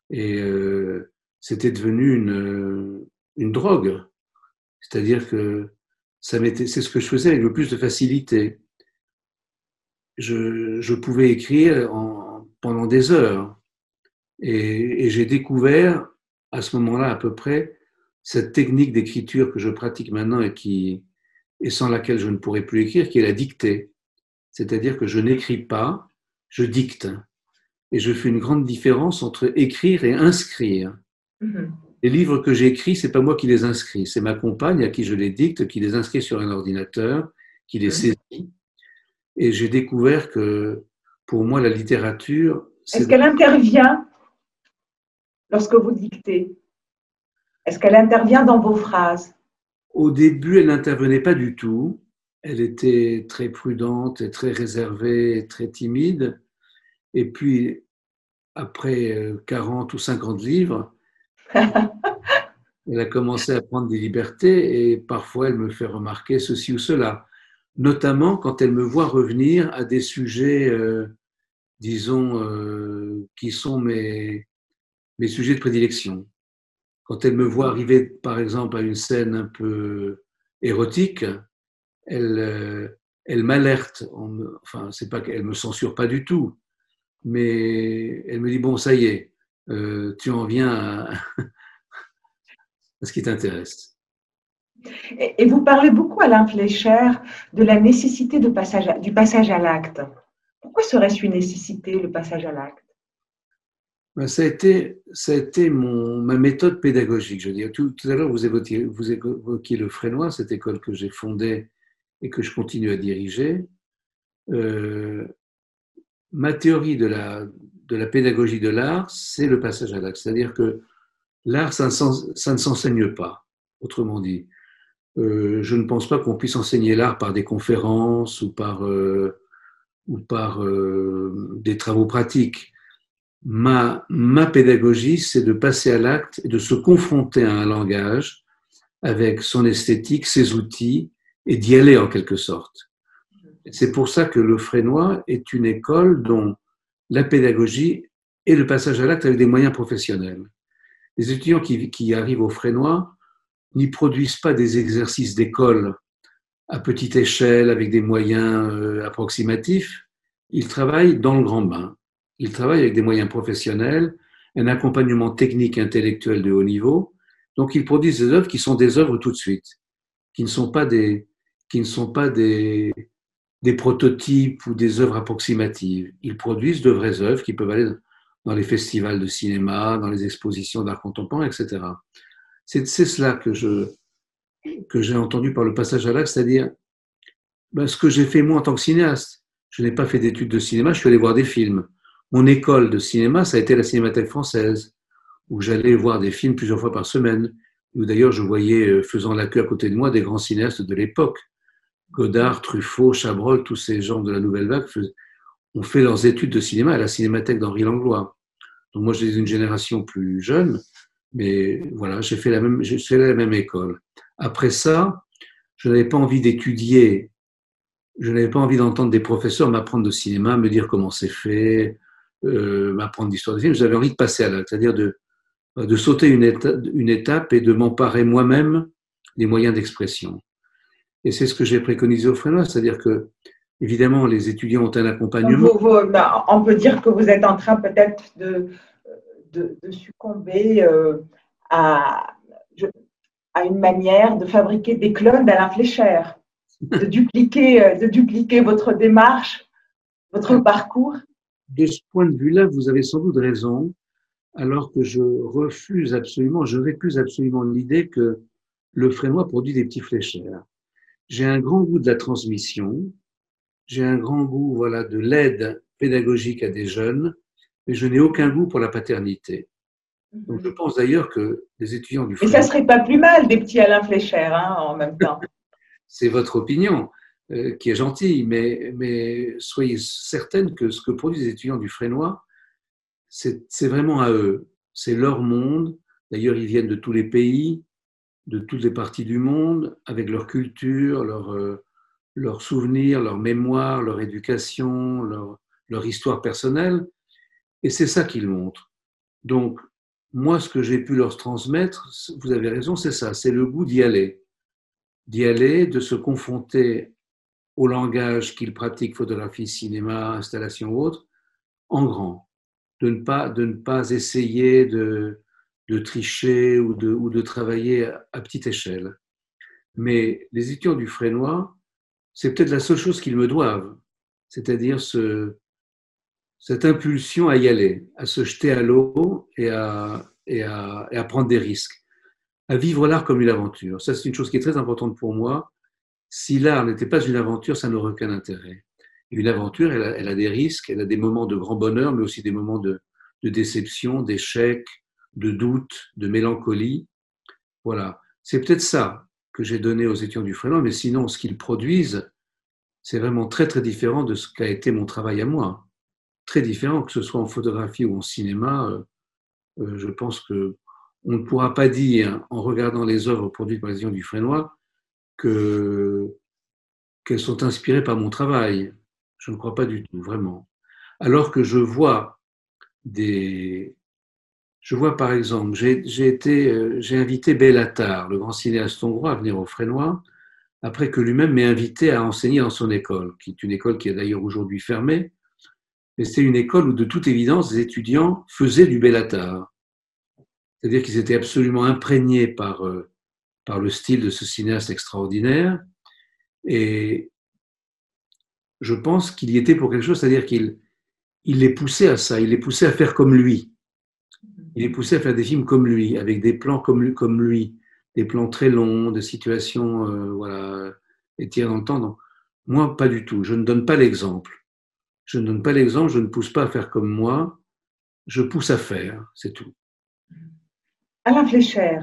et euh, c'était devenu une, une drogue. C'est-à-dire que ça c'est ce que je faisais avec le plus de facilité. Je, je pouvais écrire en, pendant des heures. Et, et j'ai découvert à ce moment-là à peu près cette technique d'écriture que je pratique maintenant et, qui, et sans laquelle je ne pourrais plus écrire, qui est la dictée. C'est-à-dire que je n'écris pas, je dicte. Et je fais une grande différence entre écrire et inscrire. Mm-hmm. Les livres que j'écris, c'est pas moi qui les inscris, c'est ma compagne à qui je les dicte, qui les inscrit sur un ordinateur, qui les mm-hmm. saisit. Et j'ai découvert que pour moi, la littérature. Est-ce qu'elle intervient lorsque vous dictez Est-ce qu'elle intervient dans vos phrases? Au début, elle n'intervenait pas du tout. Elle était très prudente et très réservée, très timide. Et puis, après 40 euh, ou 50 livres, elle a commencé à prendre des libertés et parfois elle me fait remarquer ceci ou cela, notamment quand elle me voit revenir à des sujets, euh, disons, euh, qui sont mes, mes sujets de prédilection. Quand elle me voit arriver, par exemple, à une scène un peu érotique, elle, elle m'alerte. Enfin, c'est pas qu'elle me censure pas du tout, mais elle me dit bon, ça y est, euh, tu en viens à, ce qui t'intéresse. Et vous parlez beaucoup, Alain Flécher, de la nécessité du passage à l'acte. Pourquoi serait-ce une nécessité, le passage à l'acte? Ça a été, ça a été mon, ma méthode pédagogique. Je dire, tout, tout à l'heure, vous évoquiez, le Frénois, cette école que j'ai fondée et que je continue à diriger. Euh, ma théorie de la, de la pédagogie de l'art, c'est le passage à l'acte. C'est-à-dire que l'art, ça, ça, ne s'enseigne pas, autrement dit. Euh, je ne pense pas qu'on puisse enseigner l'art par des conférences ou par, euh, ou par des travaux pratiques. Ma, ma pédagogie, c'est de passer à l'acte et de se confronter à un langage avec son esthétique, ses outils, et d'y aller en quelque sorte. C'est pour ça que le Frénois est une école dont la pédagogie et le passage à l'acte avec des moyens professionnels. Les étudiants qui, qui arrivent au Frénois n'y produisent pas des exercices d'école à petite échelle avec des moyens euh, approximatifs. Ils travaillent dans le grand bain. Ils travaillent avec des moyens professionnels, un accompagnement technique et intellectuel de haut niveau. Donc ils produisent des œuvres qui sont des œuvres tout de suite, qui ne sont pas des, qui ne sont pas des prototypes ou des œuvres approximatives. Ils produisent de vraies œuvres qui peuvent aller dans les festivals de cinéma, dans les expositions d'art contemporain, etc. C'est cela que je que j'ai entendu par le passage à l'acte, c'est-à-dire ben, ce que j'ai fait moi en tant que cinéaste. Je n'ai pas fait d'études de cinéma, je suis allé voir des films. Mon école de cinéma, ça a été la Cinémathèque française, où j'allais voir des films plusieurs fois par semaine, où d'ailleurs je voyais, euh, faisant la queue à côté de moi, des grands cinéastes de l'époque. Godard, Truffaut, Chabrol, tous ces gens de la Nouvelle Vague ont fait leurs études de cinéma à la Cinémathèque d'Henri Langlois. Donc moi, j'ai une génération plus jeune, mais voilà, j'ai fait la même, j'ai fait la même école. Après ça, je n'avais pas envie d'étudier, je n'avais pas envie d'entendre des professeurs m'apprendre de cinéma, me dire comment c'est fait, euh, m'apprendre l'histoire des films. J'avais envie de passer à l'acte, c'est-à-dire de, de sauter une étape, et de m'emparer moi-même des moyens d'expression. Et c'est ce que j'ai préconisé au Frénois, c'est-à-dire que, évidemment, les étudiants ont un accompagnement. Bah, on peut dire que vous êtes en train peut-être de, de, succomber euh, à, à, une manière de fabriquer des clones d'Alain Flécher, de dupliquer, euh, de dupliquer votre démarche, votre parcours. De ce point de vue-là, vous avez sans doute raison, alors que je refuse absolument, je récuse absolument l'idée que le Frénois produit des petits fléchères. J'ai un grand goût de la transmission, j'ai un grand goût voilà, de l'aide pédagogique à des jeunes, mais je n'ai aucun goût pour la paternité. Donc, je pense d'ailleurs que les étudiants du Frénois… Mais ça serait pas plus mal, des petits Alain Flécher, hein, en même temps. C'est votre opinion, qui est gentille, mais, soyez certaine que ce que produisent les étudiants du Frénois, c'est vraiment à eux. C'est leur monde. D'ailleurs, ils viennent de tous les pays de toutes les parties du monde, avec leur culture, leurs euh, souvenirs, leur mémoire, leur éducation, leur histoire personnelle. Et c'est ça qu'ils montrent. Donc, moi, ce que j'ai pu leur transmettre, vous avez raison, c'est ça, c'est le goût d'y aller. D'y aller, de se confronter au langage qu'ils pratiquent, photographie, cinéma, installation ou autre, en grand. De ne pas, de ne pas essayer de, de tricher ou de, ou de travailler à, petite échelle. Mais les étudiants du Frénois, c'est peut-être la seule chose qu'ils me doivent, c'est-à-dire ce, cette impulsion à y aller, à se jeter à l'eau et à, et, à, et à prendre des risques, à vivre l'art comme une aventure. Ça, c'est une chose qui est très importante pour moi. Si l'art n'était pas une aventure, ça n'aurait aucun intérêt. Une aventure, elle a, elle a, des risques, elle a des moments de grand bonheur, mais aussi des moments de, de déception, d'échec, de doute, de mélancolie. Voilà, c'est peut-être ça que j'ai donné aux étudiants du Frénois, mais sinon, ce qu'ils produisent, c'est vraiment très très différent de ce qu'a été mon travail à moi. Très différent, que ce soit en photographie ou en cinéma. Euh, euh, je pense que on ne pourra pas dire, en regardant les œuvres produites par les étudiants du Frénois, que qu'elles sont inspirées par mon travail. Je ne crois pas du tout, vraiment. Alors que je vois des, je vois par exemple, j'ai été, euh, j'ai invité Bellatar, le grand cinéaste hongrois, à venir au Frénois, après que lui-même m'ait invité à enseigner dans son école, qui est une école qui est d'ailleurs aujourd'hui fermée, mais c'était une école où de toute évidence les étudiants faisaient du Bellatar. C'est-à-dire qu'ils étaient absolument imprégnés par, euh, par le style de ce cinéaste extraordinaire, et je pense qu'il y était pour quelque chose, c'est-à-dire qu'il il les poussait à ça, il les poussait à faire comme lui il est poussé à faire des films comme lui, avec des plans comme lui, des plans très longs, de situations euh, voilà, étirées dans le temps. moi, pas du tout. Je ne donne pas l'exemple. Je ne donne pas l'exemple, je ne pousse pas à faire comme moi. Je pousse à faire, c'est tout. Alain Flécher,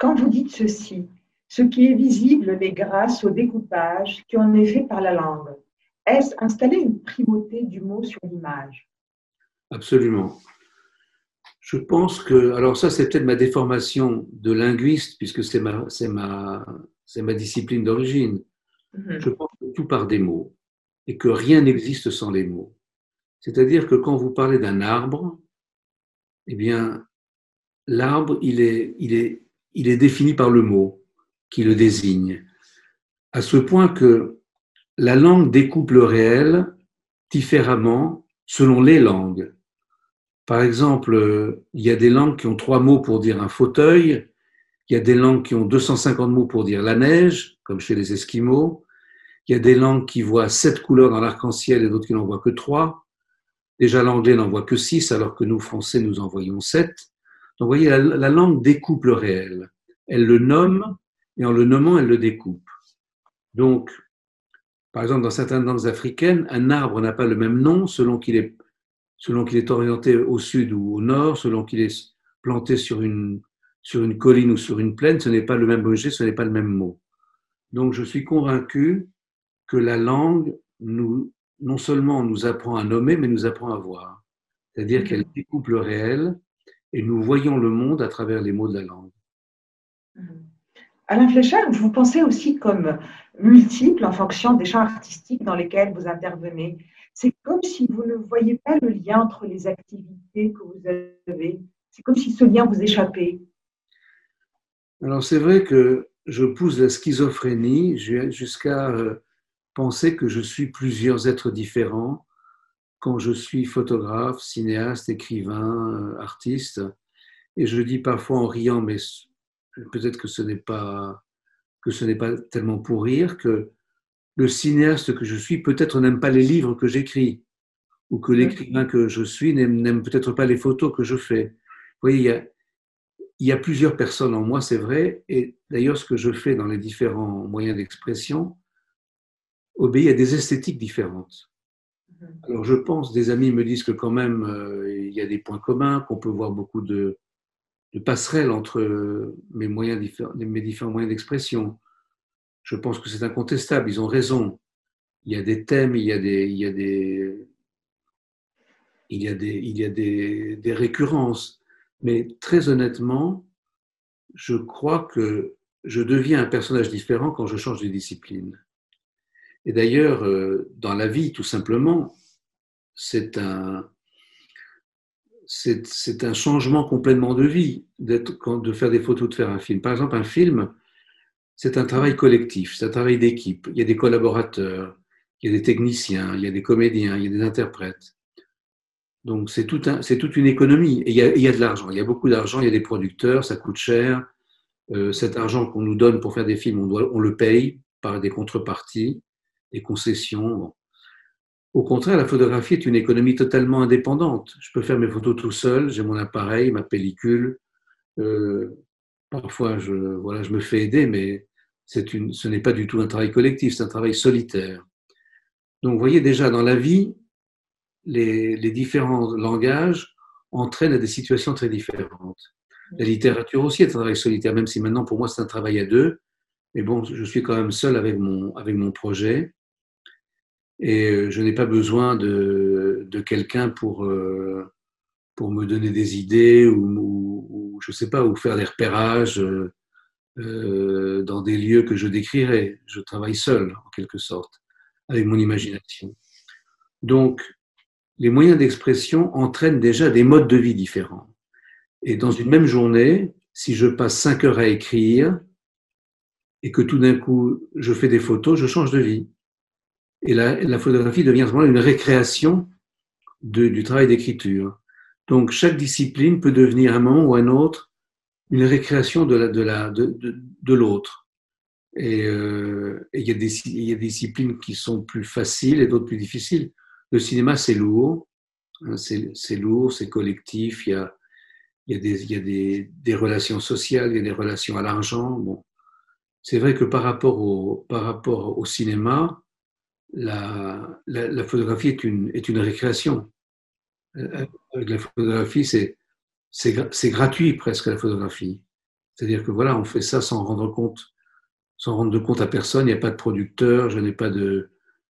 quand vous dites ceci, ce qui est visible est grâce au découpage qui en est fait par la langue. Est-ce installer une primauté du mot sur l'image? Absolument. Je pense que, alors ça c'est peut-être ma déformation de linguiste, puisque c'est ma, c'est ma, c'est ma discipline d'origine. Mm-hmm. Je pense que tout part des mots et que rien n'existe sans les mots. C'est-à-dire que quand vous parlez d'un arbre, eh bien, l'arbre, il est, il, est, il est défini par le mot qui le désigne, à ce point que la langue découpe le réel différemment selon les langues. Par exemple, il y a des langues qui ont trois mots pour dire un fauteuil, il y a des langues qui ont 250 mots pour dire la neige, comme chez les Esquimaux, il y a des langues qui voient sept couleurs dans l'arc-en-ciel et d'autres qui n'en voient que trois. Déjà, l'anglais n'en voit que six, alors que nous, Français, nous en voyons sept. Donc, vous voyez, la, la langue découpe le réel. Elle le nomme, et en le nommant, elle le découpe. Donc, Par exemple, dans certaines langues africaines, un arbre n'a pas le même nom selon qu'il est, selon qu'il est orienté au sud ou au nord, selon qu'il est planté sur une, sur une colline ou sur une plaine. Ce n'est pas le même objet, ce n'est pas le même mot. Donc, je suis convaincu que la langue nous, non seulement nous apprend à nommer, mais nous apprend à voir. C'est-à-dire qu'elle découpe le réel et nous voyons le monde à travers les mots de la langue. Alain Flécher, vous pensez aussi comme multiple en fonction des champs artistiques dans lesquels vous intervenez. C'est comme si vous ne voyez pas le lien entre les activités que vous avez. C'est comme si ce lien vous échappait. Alors c'est vrai que je pousse la schizophrénie jusqu'à euh, penser que je suis plusieurs êtres différents quand je suis photographe, cinéaste, écrivain, euh, artiste. Et je dis parfois en riant, mais peut-être que ce n'est pas que ce n'est pas tellement pour rire que le cinéaste que je suis peut-être n'aime pas les livres que j'écris ou que l'écrivain que je suis n'aime peut-être pas les photos que je fais. Vous voyez, il y a, il y a plusieurs personnes en moi, c'est vrai, et d'ailleurs ce que je fais dans les différents moyens d'expression obéit à des esthétiques différentes. Mhm. Alors je pense, des amis me disent que quand même euh, il y a des points communs, qu'on peut voir beaucoup de, passerelles entre mes, moyens, mes différents moyens d'expression. Je pense que c'est incontestable, ils ont raison. Il y a des thèmes, il y a des, il y a des, il y a des, il y a des, des récurrences. Mais très honnêtement, je crois que je deviens un personnage différent quand je change de discipline. Et d'ailleurs, euh, dans la vie, tout simplement, c'est un, c'est, un changement complètement de vie de faire des photos, de faire un film. Par exemple, un film, c'est un travail collectif, c'est un travail d'équipe. Il y a des collaborateurs, il y a des techniciens, il y a des comédiens, il y a des interprètes. Donc c'est tout c'est toute une économie. Et il y, a, de l'argent, il y a beaucoup d'argent, il y a des producteurs, ça coûte cher. Euh, cet argent qu'on nous donne pour faire des films, on, doit, on le paye par des contreparties des concessions. Au contraire, la photographie est une économie totalement indépendante. Je peux faire mes photos tout seul, j'ai mon appareil, ma pellicule. Euh, parfois, je, voilà, je me fais aider, mais une, ce n'est pas du tout un travail collectif, c'est un travail solitaire. Donc, vous voyez déjà dans la vie, les, les différents langages entraînent à des situations très différentes. La littérature aussi est un travail solitaire, même si maintenant pour moi c'est un travail à deux. Mais bon, je suis quand même seul avec mon, avec mon projet et euh, je n'ai pas besoin de, quelqu'un pour, euh, pour me donner des idées ou, je sais pas, ou faire des repérages euh, dans des lieux que je décrirais. Je travaille seul, en quelque sorte, avec mon imagination. Donc, les moyens d'expression entraînent déjà des modes de vie différents. Et dans une même journée, si je passe cinq heures à écrire et que tout d'un coup je fais des photos, je change de vie. Et la, la photographie devient à ce moment-là une récréation de, du travail d'écriture. Donc chaque discipline peut devenir à un moment ou à un autre une récréation de l'autre. La, de, de, de euh, et il, y a des, il y a des disciplines qui sont plus faciles et d'autres plus difficiles. Le cinéma, c'est lourd, hein, c'est lourd, c'est collectif, il y a, y a, des, y a des, des relations sociales, il y a des relations à l'argent. Bon. C'est vrai que par rapport au, par rapport au cinéma, la, la, photographie est une, est une récréation. Euh, avec la photographie, c'est, c'est, gratuit presque la photographie. C'est-à-dire que voilà, on fait ça sans rendre compte, sans rendre compte à personne. Il n'y a pas de producteur, je n'ai pas de,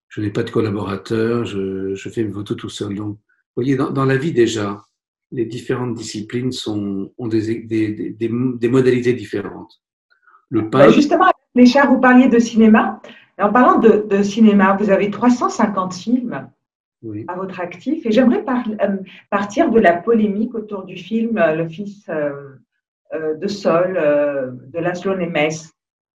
je n'ai pas de collaborateur, je, je, fais mes photos tout seul. Donc, vous voyez, dans, dans, la vie déjà, les différentes disciplines sont, ont des, des, des, des modalités différentes. Le pain... Justement, Richard, vous parliez de cinéma. En parlant de, cinéma, vous avez 350 films à votre actif et j'aimerais euh, partir de la polémique autour du film euh, Le fils euh, de Sol de Laszlo Nemes.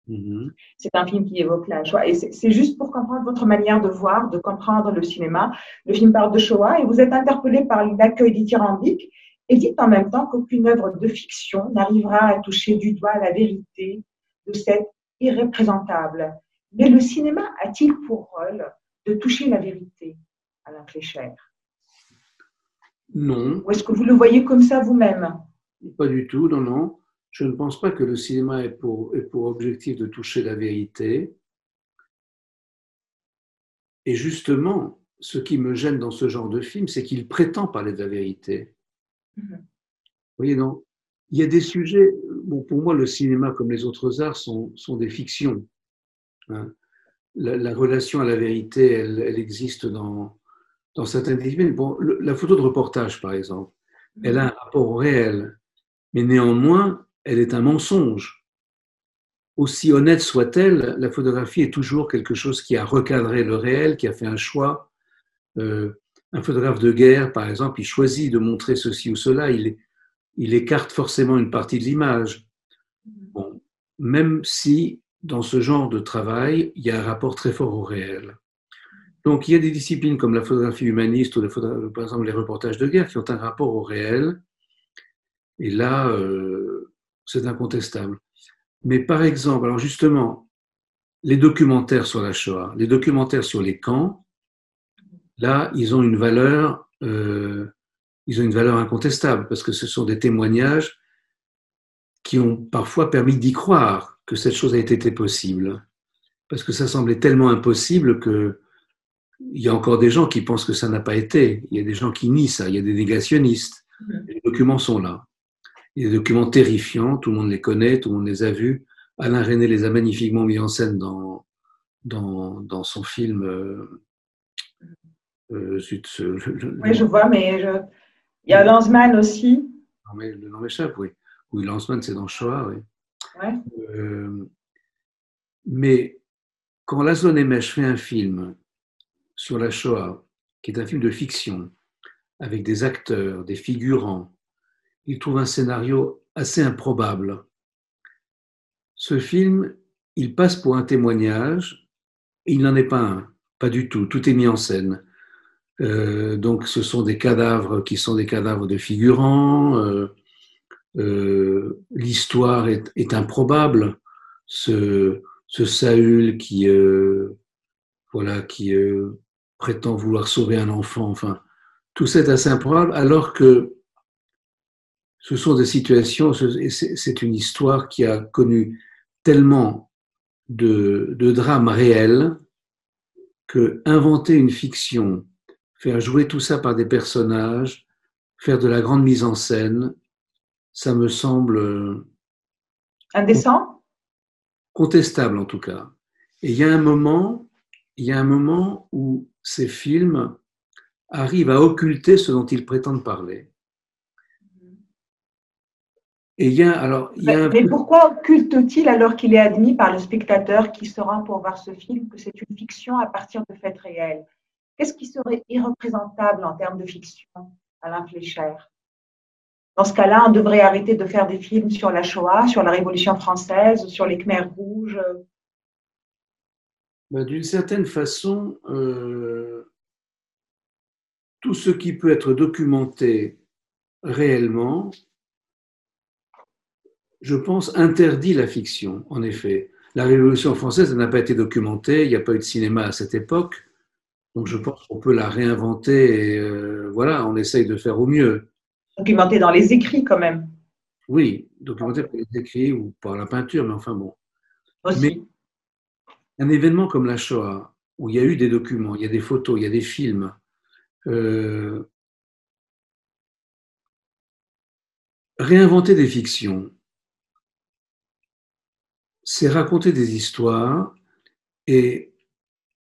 Mm-hmm. C'est un film qui évoque la Shoah et c'est juste pour comprendre votre manière de voir, de comprendre le cinéma. Le film parle de Shoah et vous êtes interpellé par l'accueil dithyrambique et dites en même temps qu'aucune œuvre de fiction n'arrivera à toucher du doigt la vérité de cette irréprésentable. Mais le cinéma a-t-il pour rôle de toucher la vérité, Alain Flécher Non. Ou est-ce que vous le voyez comme ça vous-même? Pas du tout, non, non. Je ne pense pas que le cinéma ait pour, ait pour objectif de toucher la vérité. et justement, ce qui me gêne dans ce genre de film, c'est qu'il prétend parler de la vérité. Mm-hmm. Vous voyez, non? Il y a des sujets, bon, pour moi, le cinéma, comme les autres arts, sont, sont des fictions. Hein. La, relation à la vérité, elle, elle existe dans, dans certaines disciplines. Bon, la photo de reportage, par exemple, elle a un rapport au réel, mais néanmoins, elle est un mensonge. Aussi honnête soit-elle, la photographie est toujours quelque chose qui a recadré le réel, qui a fait un choix. Euh, un photographe de guerre, par exemple, il choisit de montrer ceci ou cela, il, il écarte forcément une partie de l'image. Bon, même si dans ce genre de travail, il y a un rapport très fort au réel. Donc, il y a des disciplines comme la photographie humaniste ou par exemple les reportages de guerre qui ont un rapport au réel. Et là, euh, c'est incontestable. Mais par exemple, alors justement, les documentaires sur la Shoah, les documentaires sur les camps, là, ils ont une valeur, euh, ils ont une valeur incontestable parce que ce sont des témoignages qui ont parfois permis d'y croire que cette chose a été possible. Parce que ça semblait tellement impossible que il y a encore des gens qui pensent que ça n'a pas été. Il y a des gens qui nient ça. Il y a des négationnistes. Les documents sont là. Il y a des documents terrifiants. Tout le monde les connaît, tout le monde les a vus. Alain René les a magnifiquement mis en scène dans, dans, dans son film. Euh, euh, oui, je vois, mais il y a Lanzmann aussi. Non, mais le nom m'échappe, oui. Oui, Lanzmann, c'est dans Shoah, oui. Euh, mais quand Laszlo Nemes fait un film sur la Shoah, qui est un film de fiction, avec des acteurs, des figurants, il trouve un scénario assez improbable. Ce film, il passe pour un témoignage, il n'en est pas un, pas du tout, tout est mis en scène. Euh, donc ce sont des cadavres qui sont des cadavres de figurants, euh, l'histoire est, improbable. Ce, ce Saül qui, voilà, qui prétend vouloir sauver un enfant. Enfin, tout ça est assez improbable, alors que ce sont des situations, c'est une histoire qui a connu tellement de, de drames réels que inventer une fiction, faire jouer tout ça par des personnages, faire de la grande mise en scène, ça me semble euh, indécent, contestable en tout cas. Et il y a un moment, il y a un moment où ces films arrivent à occulter ce dont ils prétendent parler. Et il y a, alors, il y a mais, pourquoi occulte-t-il alors qu'il est admis par le spectateur qui se rend pour voir ce film que c'est une fiction à partir de faits réels? Qu'est-ce qui serait irreprésentable en termes de fiction, Alain Flécher Dans ce cas-là, on devrait arrêter de faire des films sur la Shoah, sur la Révolution française, sur les Khmers rouges. Ben, d'une certaine façon, euh, tout ce qui peut être documenté réellement, je pense, interdit la fiction, en effet. La Révolution française n'a pas été documentée, il n'y a pas eu de cinéma à cette époque, donc je pense qu'on peut la réinventer et euh, voilà, on essaye de faire au mieux. Documenter dans les écrits quand même. Oui, documenter par les écrits ou par la peinture, mais enfin bon. Mais un événement comme la Shoah, où il y a eu des documents, il y a des photos, il y a des films, euh, réinventer des fictions, c'est raconter des histoires et,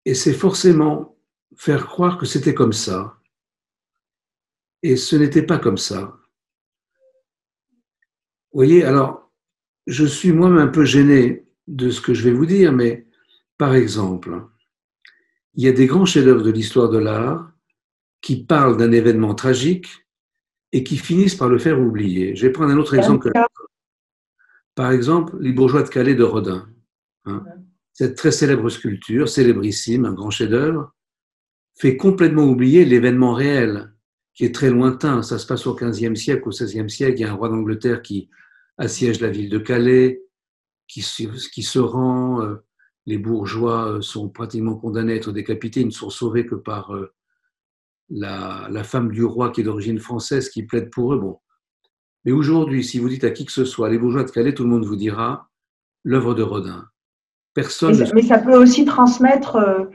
et c'est forcément faire croire que c'était comme ça. Et ce n'était pas comme ça. Vous voyez, alors, je suis moi-même un peu gêné de ce que je vais vous dire, mais par exemple, il y a des grands chefs-d'œuvre de l'histoire de l'art qui parlent d'un événement tragique et qui finissent par le faire oublier. Je vais prendre un autre exemple. Par exemple, les bourgeois de Calais de Rodin. Hein. Cette très célèbre sculpture, célébrissime, un grand chef-d'œuvre, fait complètement oublier l'événement réel, qui est très lointain. Ça se passe au XVe siècle, au XVIe siècle. Il y a un roi d'Angleterre qui assiège la ville de Calais, qui, qui se rend. Euh, les bourgeois euh, sont pratiquement condamnés à être décapités. Ils ne sont sauvés que par euh, la, la femme du roi qui est d'origine française qui plaide pour eux. Bon. Mais aujourd'hui, si vous dites à qui que ce soit, les bourgeois de Calais, tout le monde vous dira l'œuvre de Rodin. Personne. Mais, mais, ça peut aussi transmettre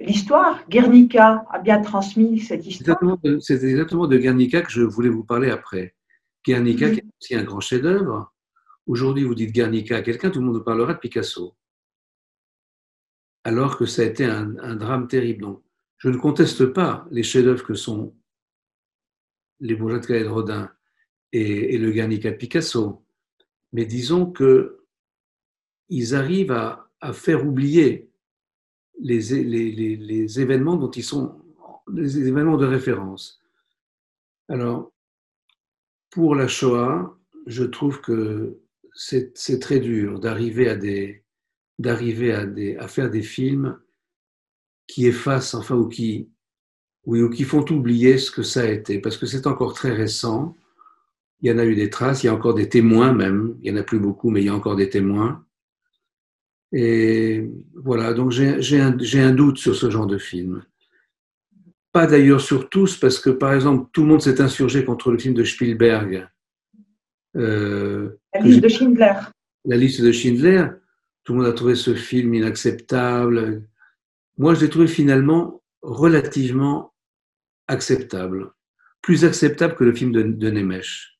l'histoire. Guernica a bien transmis cette histoire. C'est exactement, de Guernica que je voulais vous parler après. Guernica, qui est aussi un grand chef-d'œuvre. Aujourd'hui, vous dites Guernica à quelqu'un, tout le monde vous parlera de Picasso. Alors que ça a été un, drame terrible. Donc, je ne conteste pas les chefs-d'œuvre que sont les Bourgeois de Rodin et, le Guernica de Picasso. Mais disons que ils arrivent à, faire oublier les, événements dont ils sont les événements de référence. Alors, pour la Shoah, je trouve que c'est très dur d'arriver à des d'arriver à, des, à faire des films qui effacent, enfin, ou qui, ou qui font oublier ce que ça a été, parce que c'est encore très récent. Il y en a eu des traces, il y a encore des témoins même. Il n'y en a plus beaucoup, mais il y a encore des témoins. Et voilà, donc j'ai un, un, doute sur ce genre de film. Pas d'ailleurs sur tous, parce que par exemple, tout le monde s'est insurgé contre le film de Spielberg. Euh, la liste de Schindler. La liste de Schindler. Tout le monde a trouvé ce film inacceptable. Moi, je l'ai trouvé finalement relativement acceptable. Plus acceptable que le film de, de Nemesh.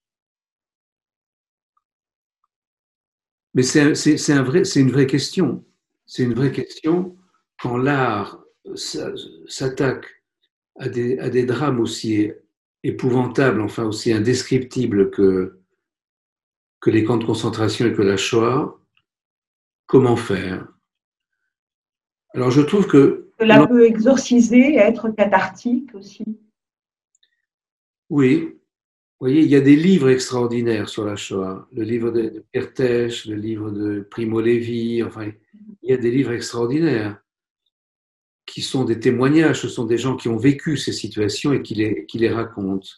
Mais c'est un vrai, une vraie question. C'est une vraie question quand l'art s'attaque à des, à des drames aussi épouvantables, enfin aussi indescriptibles que, que les camps de concentration et que la Shoah. Comment faire? Alors je trouve que... Cela peut exorciser, être cathartique aussi? Oui, vous voyez, il y a des livres extraordinaires sur la Shoah. Le livre de Kertész, le livre de Primo Levi, enfin, il y a des livres extraordinaires qui sont des témoignages, ce sont des gens qui ont vécu ces situations et qui les, qui les racontent.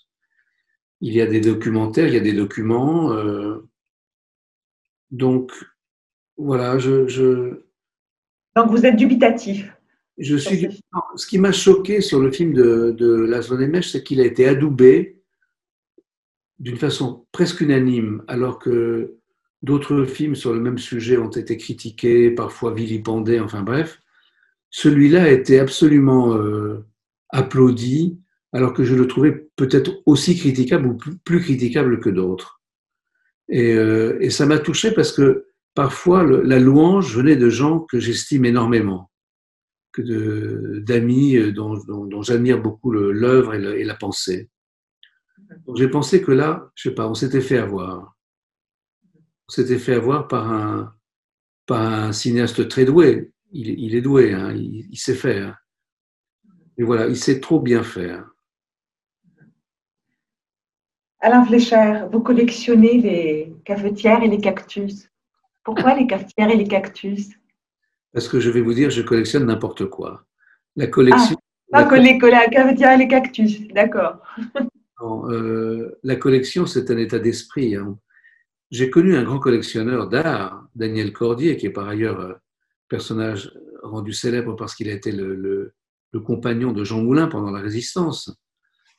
Il y a des documentaires, il y a des documents. Euh, donc, voilà, je, je, Donc, vous êtes dubitatif. Je suis. Ce qui m'a choqué sur le film de, de La Zone Mèche, c'est qu'il a été adoubé d'une façon presque unanime, alors que d'autres films sur le même sujet ont été critiqués, parfois vilipendés, enfin bref. Celui-là a été absolument euh, applaudi, alors que je le trouvais peut-être aussi critiquable ou plus, critiquable que d'autres. Et, euh, et, ça m'a touché parce que parfois la louange venait de gens que j'estime énormément, que d'amis euh, dont, j'admire beaucoup l'œuvre et, la pensée. Donc j'ai pensé que là, je sais pas, on s'était fait avoir. On s'était fait avoir par un, par un cinéaste très doué. Il, il est doué, hein, il, il, sait faire. Mais voilà, il sait trop bien faire. Alain Fléchère, vous collectionnez les cafetières et les cactus. Pourquoi les cafetières et les cactus? Parce que je vais vous dire, je collectionne n'importe quoi. La collection. Ah, pas les, la cafetière et les cactus, d'accord. Euh, la collection, c'est un état d'esprit. Hein. J'ai connu un grand collectionneur d'art, Daniel Cordier, qui est par ailleurs un personnage rendu célèbre parce qu'il a été le, compagnon de Jean Moulin pendant la Résistance,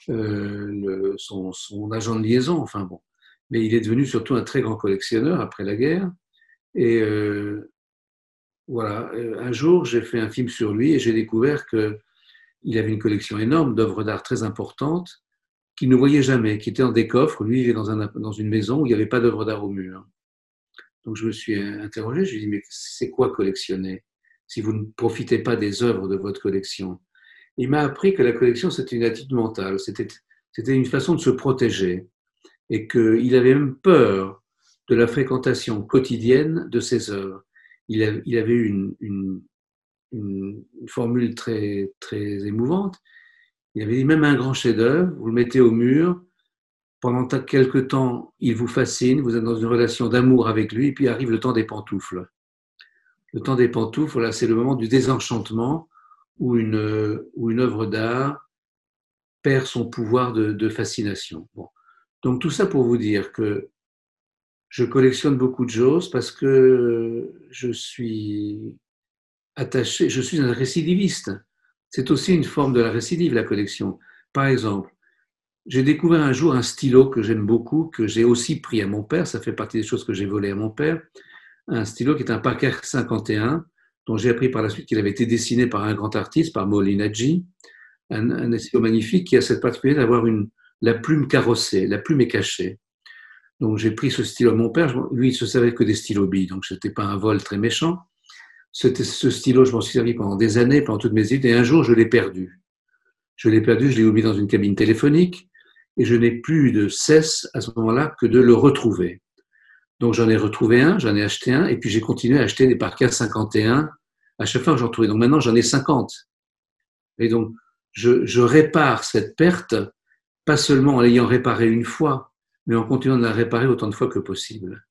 euh, son, agent de liaison, enfin bon. Mais il est devenu surtout un très grand collectionneur après la guerre. Et euh, voilà, un jour, j'ai fait un film sur lui et j'ai découvert qu'il avait une collection énorme d'œuvres d'art très importantes qu'il ne voyait jamais, qui était dans des coffres. Lui, il vivait dans, un, dans une maison où il n'y avait pas d'œuvre d'art au mur. Donc je me suis interrogé, je lui ai dit, mais c'est quoi collectionner si vous ne profitez pas des œuvres de votre collection? Il m'a appris que la collection, c'était une attitude mentale, c'était une façon de se protéger et qu'il avait même peur de la fréquentation quotidienne de ses œuvres. Il, avait eu une, une, une, formule très, très émouvante. Il avait même un grand chef-d'œuvre, vous le mettez au mur, pendant quelques temps, il vous fascine, vous êtes dans une relation d'amour avec lui, et puis arrive le temps des pantoufles. Le temps des pantoufles, c'est le moment du désenchantement où une, œuvre d'art perd son pouvoir de, fascination. Donc tout ça pour vous dire que je collectionne beaucoup de choses parce que je suis attaché, je suis un récidiviste. C'est aussi une forme de la récidive, la collection. Par exemple, j'ai découvert un jour un stylo que j'aime beaucoup, que j'ai aussi pris à mon père, ça fait partie des choses que j'ai volées à mon père, un stylo qui est un Parker 51 dont j'ai appris par la suite qu'il avait été dessiné par un grand artiste, par Molinaggi, un, un stylo magnifique qui a cette particularité d'avoir une, la plume carrossée, la plume est cachée. Donc j'ai pris ce stylo. Mon père, lui, il se savait que des stylos billes, donc ce n'était pas un vol très méchant. C'était ce stylo, je m'en suis servi pendant des années, pendant toutes mes études, et un jour je l'ai perdu. Je l'ai perdu, je l'ai oublié dans une cabine téléphonique, et je n'ai plus de cesse à ce moment-là que de le retrouver. Donc j'en ai retrouvé un, j'en ai acheté un, et puis j'ai continué à acheter des Parker 51 à chaque fois que j'en trouvais. Donc maintenant j'en ai 50. Et donc je, je, répare cette perte, pas seulement en l'ayant réparée une fois, mais en continuant de la réparer autant de fois que possible.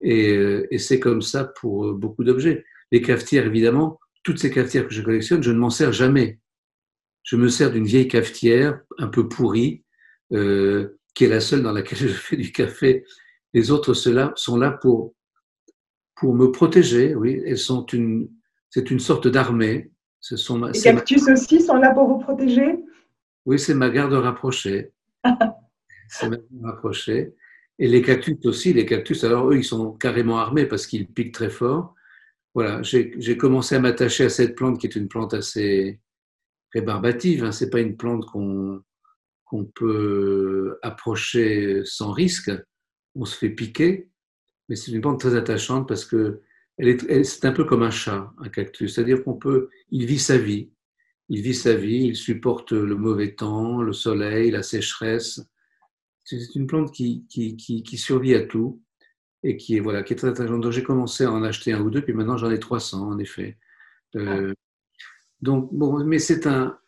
Et, euh, et c'est comme ça pour euh, beaucoup d'objets. Les cafetières, évidemment, toutes ces cafetières que je collectionne, je ne m'en sers jamais. Je me sers d'une vieille cafetière un peu pourrie, euh, qui est la seule dans laquelle je fais du café les autres sont là pour, pour me protéger, oui. Elles sont une, c'est une sorte d'armée. Ce sont les cactus aussi sont là pour vous protéger? Oui, c'est ma garde rapprochée. c'est ma garde rapprochée. Et les cactus aussi, les cactus, alors eux, ils sont carrément armés parce qu'ils piquent très fort. Voilà, j'ai commencé à m'attacher à cette plante qui est une plante assez rébarbative. Hein. Ce n'est pas une plante qu'on peut approcher sans risque on se fait piquer, mais c'est une plante très attachante parce que elle est, c'est un peu comme un chat, un cactus. C'est-à-dire qu'on peut, il vit sa vie. Il vit sa vie, il supporte le mauvais temps, le soleil, la sécheresse. C'est une plante qui, qui, qui, survit à tout et qui est, voilà, qui est très attachante. Donc j'ai commencé à en acheter un ou deux, puis maintenant j'en ai 300 en effet. Euh, donc, bon, mais c'est un.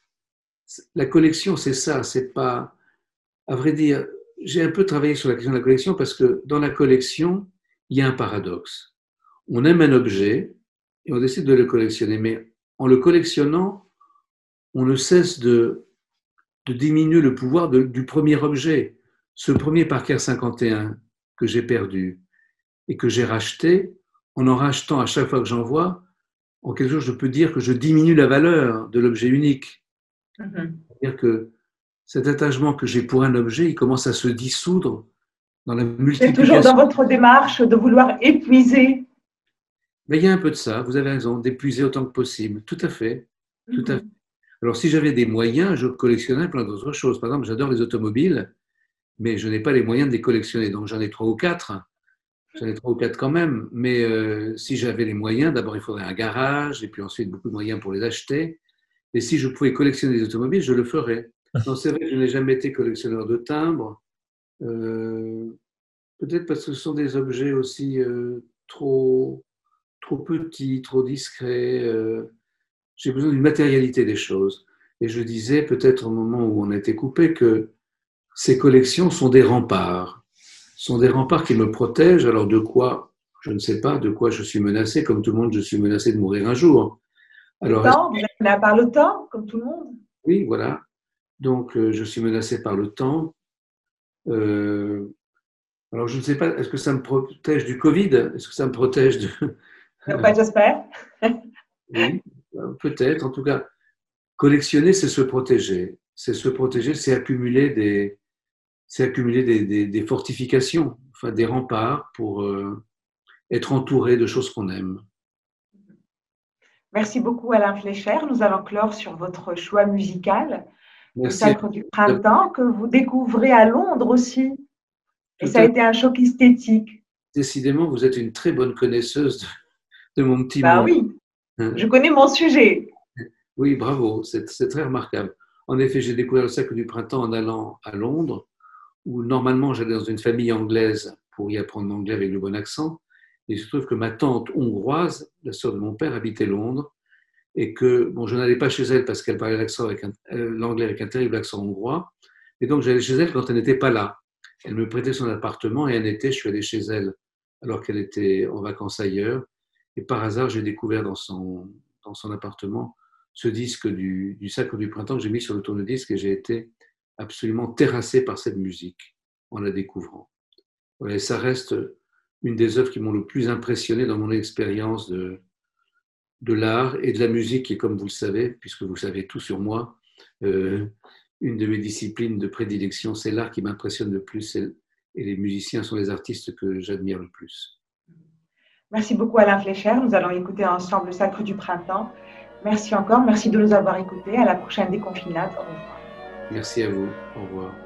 La collection, c'est ça, c'est pas. À vrai dire, j'ai un peu travaillé sur la question de la collection parce que dans la collection, il y a un paradoxe. On aime un objet et on décide de le collectionner, mais en le collectionnant, on ne cesse de, de diminuer le pouvoir du premier objet. Ce premier Parker 51 que j'ai perdu et que j'ai racheté, en en rachetant à chaque fois que j'en vois, en quelque sorte, je peux dire que je diminue la valeur de l'objet unique. Mm-hmm. C'est-à-dire que cet attachement que j'ai pour un objet, il commence à se dissoudre dans la multiplication. C'est toujours dans votre démarche de vouloir épuiser. Mais il y a un peu de ça, vous avez raison, d'épuiser autant que possible. Tout à fait. Tout à mhm. fait. Alors, si j'avais des moyens, je collectionnais plein d'autres choses. Par exemple, j'adore les automobiles, mais je n'ai pas les moyens de les collectionner. Donc, j'en ai trois ou quatre. J'en ai trois ou quatre quand même. Mais euh, si j'avais les moyens, d'abord, il faudrait un garage, et puis ensuite beaucoup de moyens pour les acheter. Et si je pouvais collectionner des automobiles, je le ferais. Non, c'est vrai que je n'ai jamais été collectionneur de timbres. Euh, peut-être parce que ce sont des objets aussi euh, trop, trop petits, trop discrets. J'ai besoin d'une matérialité des choses. Et je disais peut-être au moment où on était coupé que ces collections sont des remparts. Sont des remparts qui me protègent. Alors de quoi Je ne sais pas de quoi je suis menacé. Comme tout le monde, je suis menacé de mourir un jour. Alors, le temps, par le temps, comme tout le monde. Oui, voilà. Donc, euh, je suis menacé par le temps. Euh, alors, je ne sais pas, est-ce que ça me protège du Covid? Est-ce que ça me protège de. J'espère. oui, peut-être. En tout cas, collectionner, c'est se protéger. C'est se protéger, c'est accumuler des, c'est accumuler des, des, fortifications, enfin des remparts pour euh, être entouré de choses qu'on aime. Merci beaucoup Alain Flécher. Nous allons clore sur votre choix musical le Sacre du Printemps, que vous découvrez à Londres aussi. Et ça a été un choc esthétique. Décidément, vous êtes une très bonne connaisseuse de, mon petit bah oui, hein? je connais mon sujet. Oui, bravo, c'est très remarquable. En effet, j'ai découvert le Sacre du Printemps en allant à Londres, où normalement j'allais dans une famille anglaise pour y apprendre l'anglais avec le bon accent. Il se trouve que ma tante hongroise, la sœur de mon père, habitait Londres et que bon, je n'allais pas chez elle parce qu'elle parlait euh, l'anglais avec un terrible accent hongrois. Et donc, j'allais chez elle quand elle n'était pas là. Elle me prêtait son appartement et un été, je suis allé chez elle alors qu'elle était en vacances ailleurs. Et par hasard, j'ai découvert dans son, dans son appartement ce disque du, du Sacre du Printemps que j'ai mis sur le tourne-disque et j'ai été absolument terrassé par cette musique en la découvrant. ça reste une des œuvres qui m'ont le plus impressionné dans mon expérience de, l'art et de la musique, et comme vous le savez, puisque vous savez tout sur moi, euh, une de mes disciplines de prédilection, c'est l'art qui m'impressionne le plus, et les musiciens sont les artistes que j'admire le plus. Merci beaucoup Alain Flécher. Nous allons écouter ensemble le Sacre du Printemps. Merci encore. Merci de nous avoir écoutés. À la prochaine déconfinade. Merci à vous. Au revoir.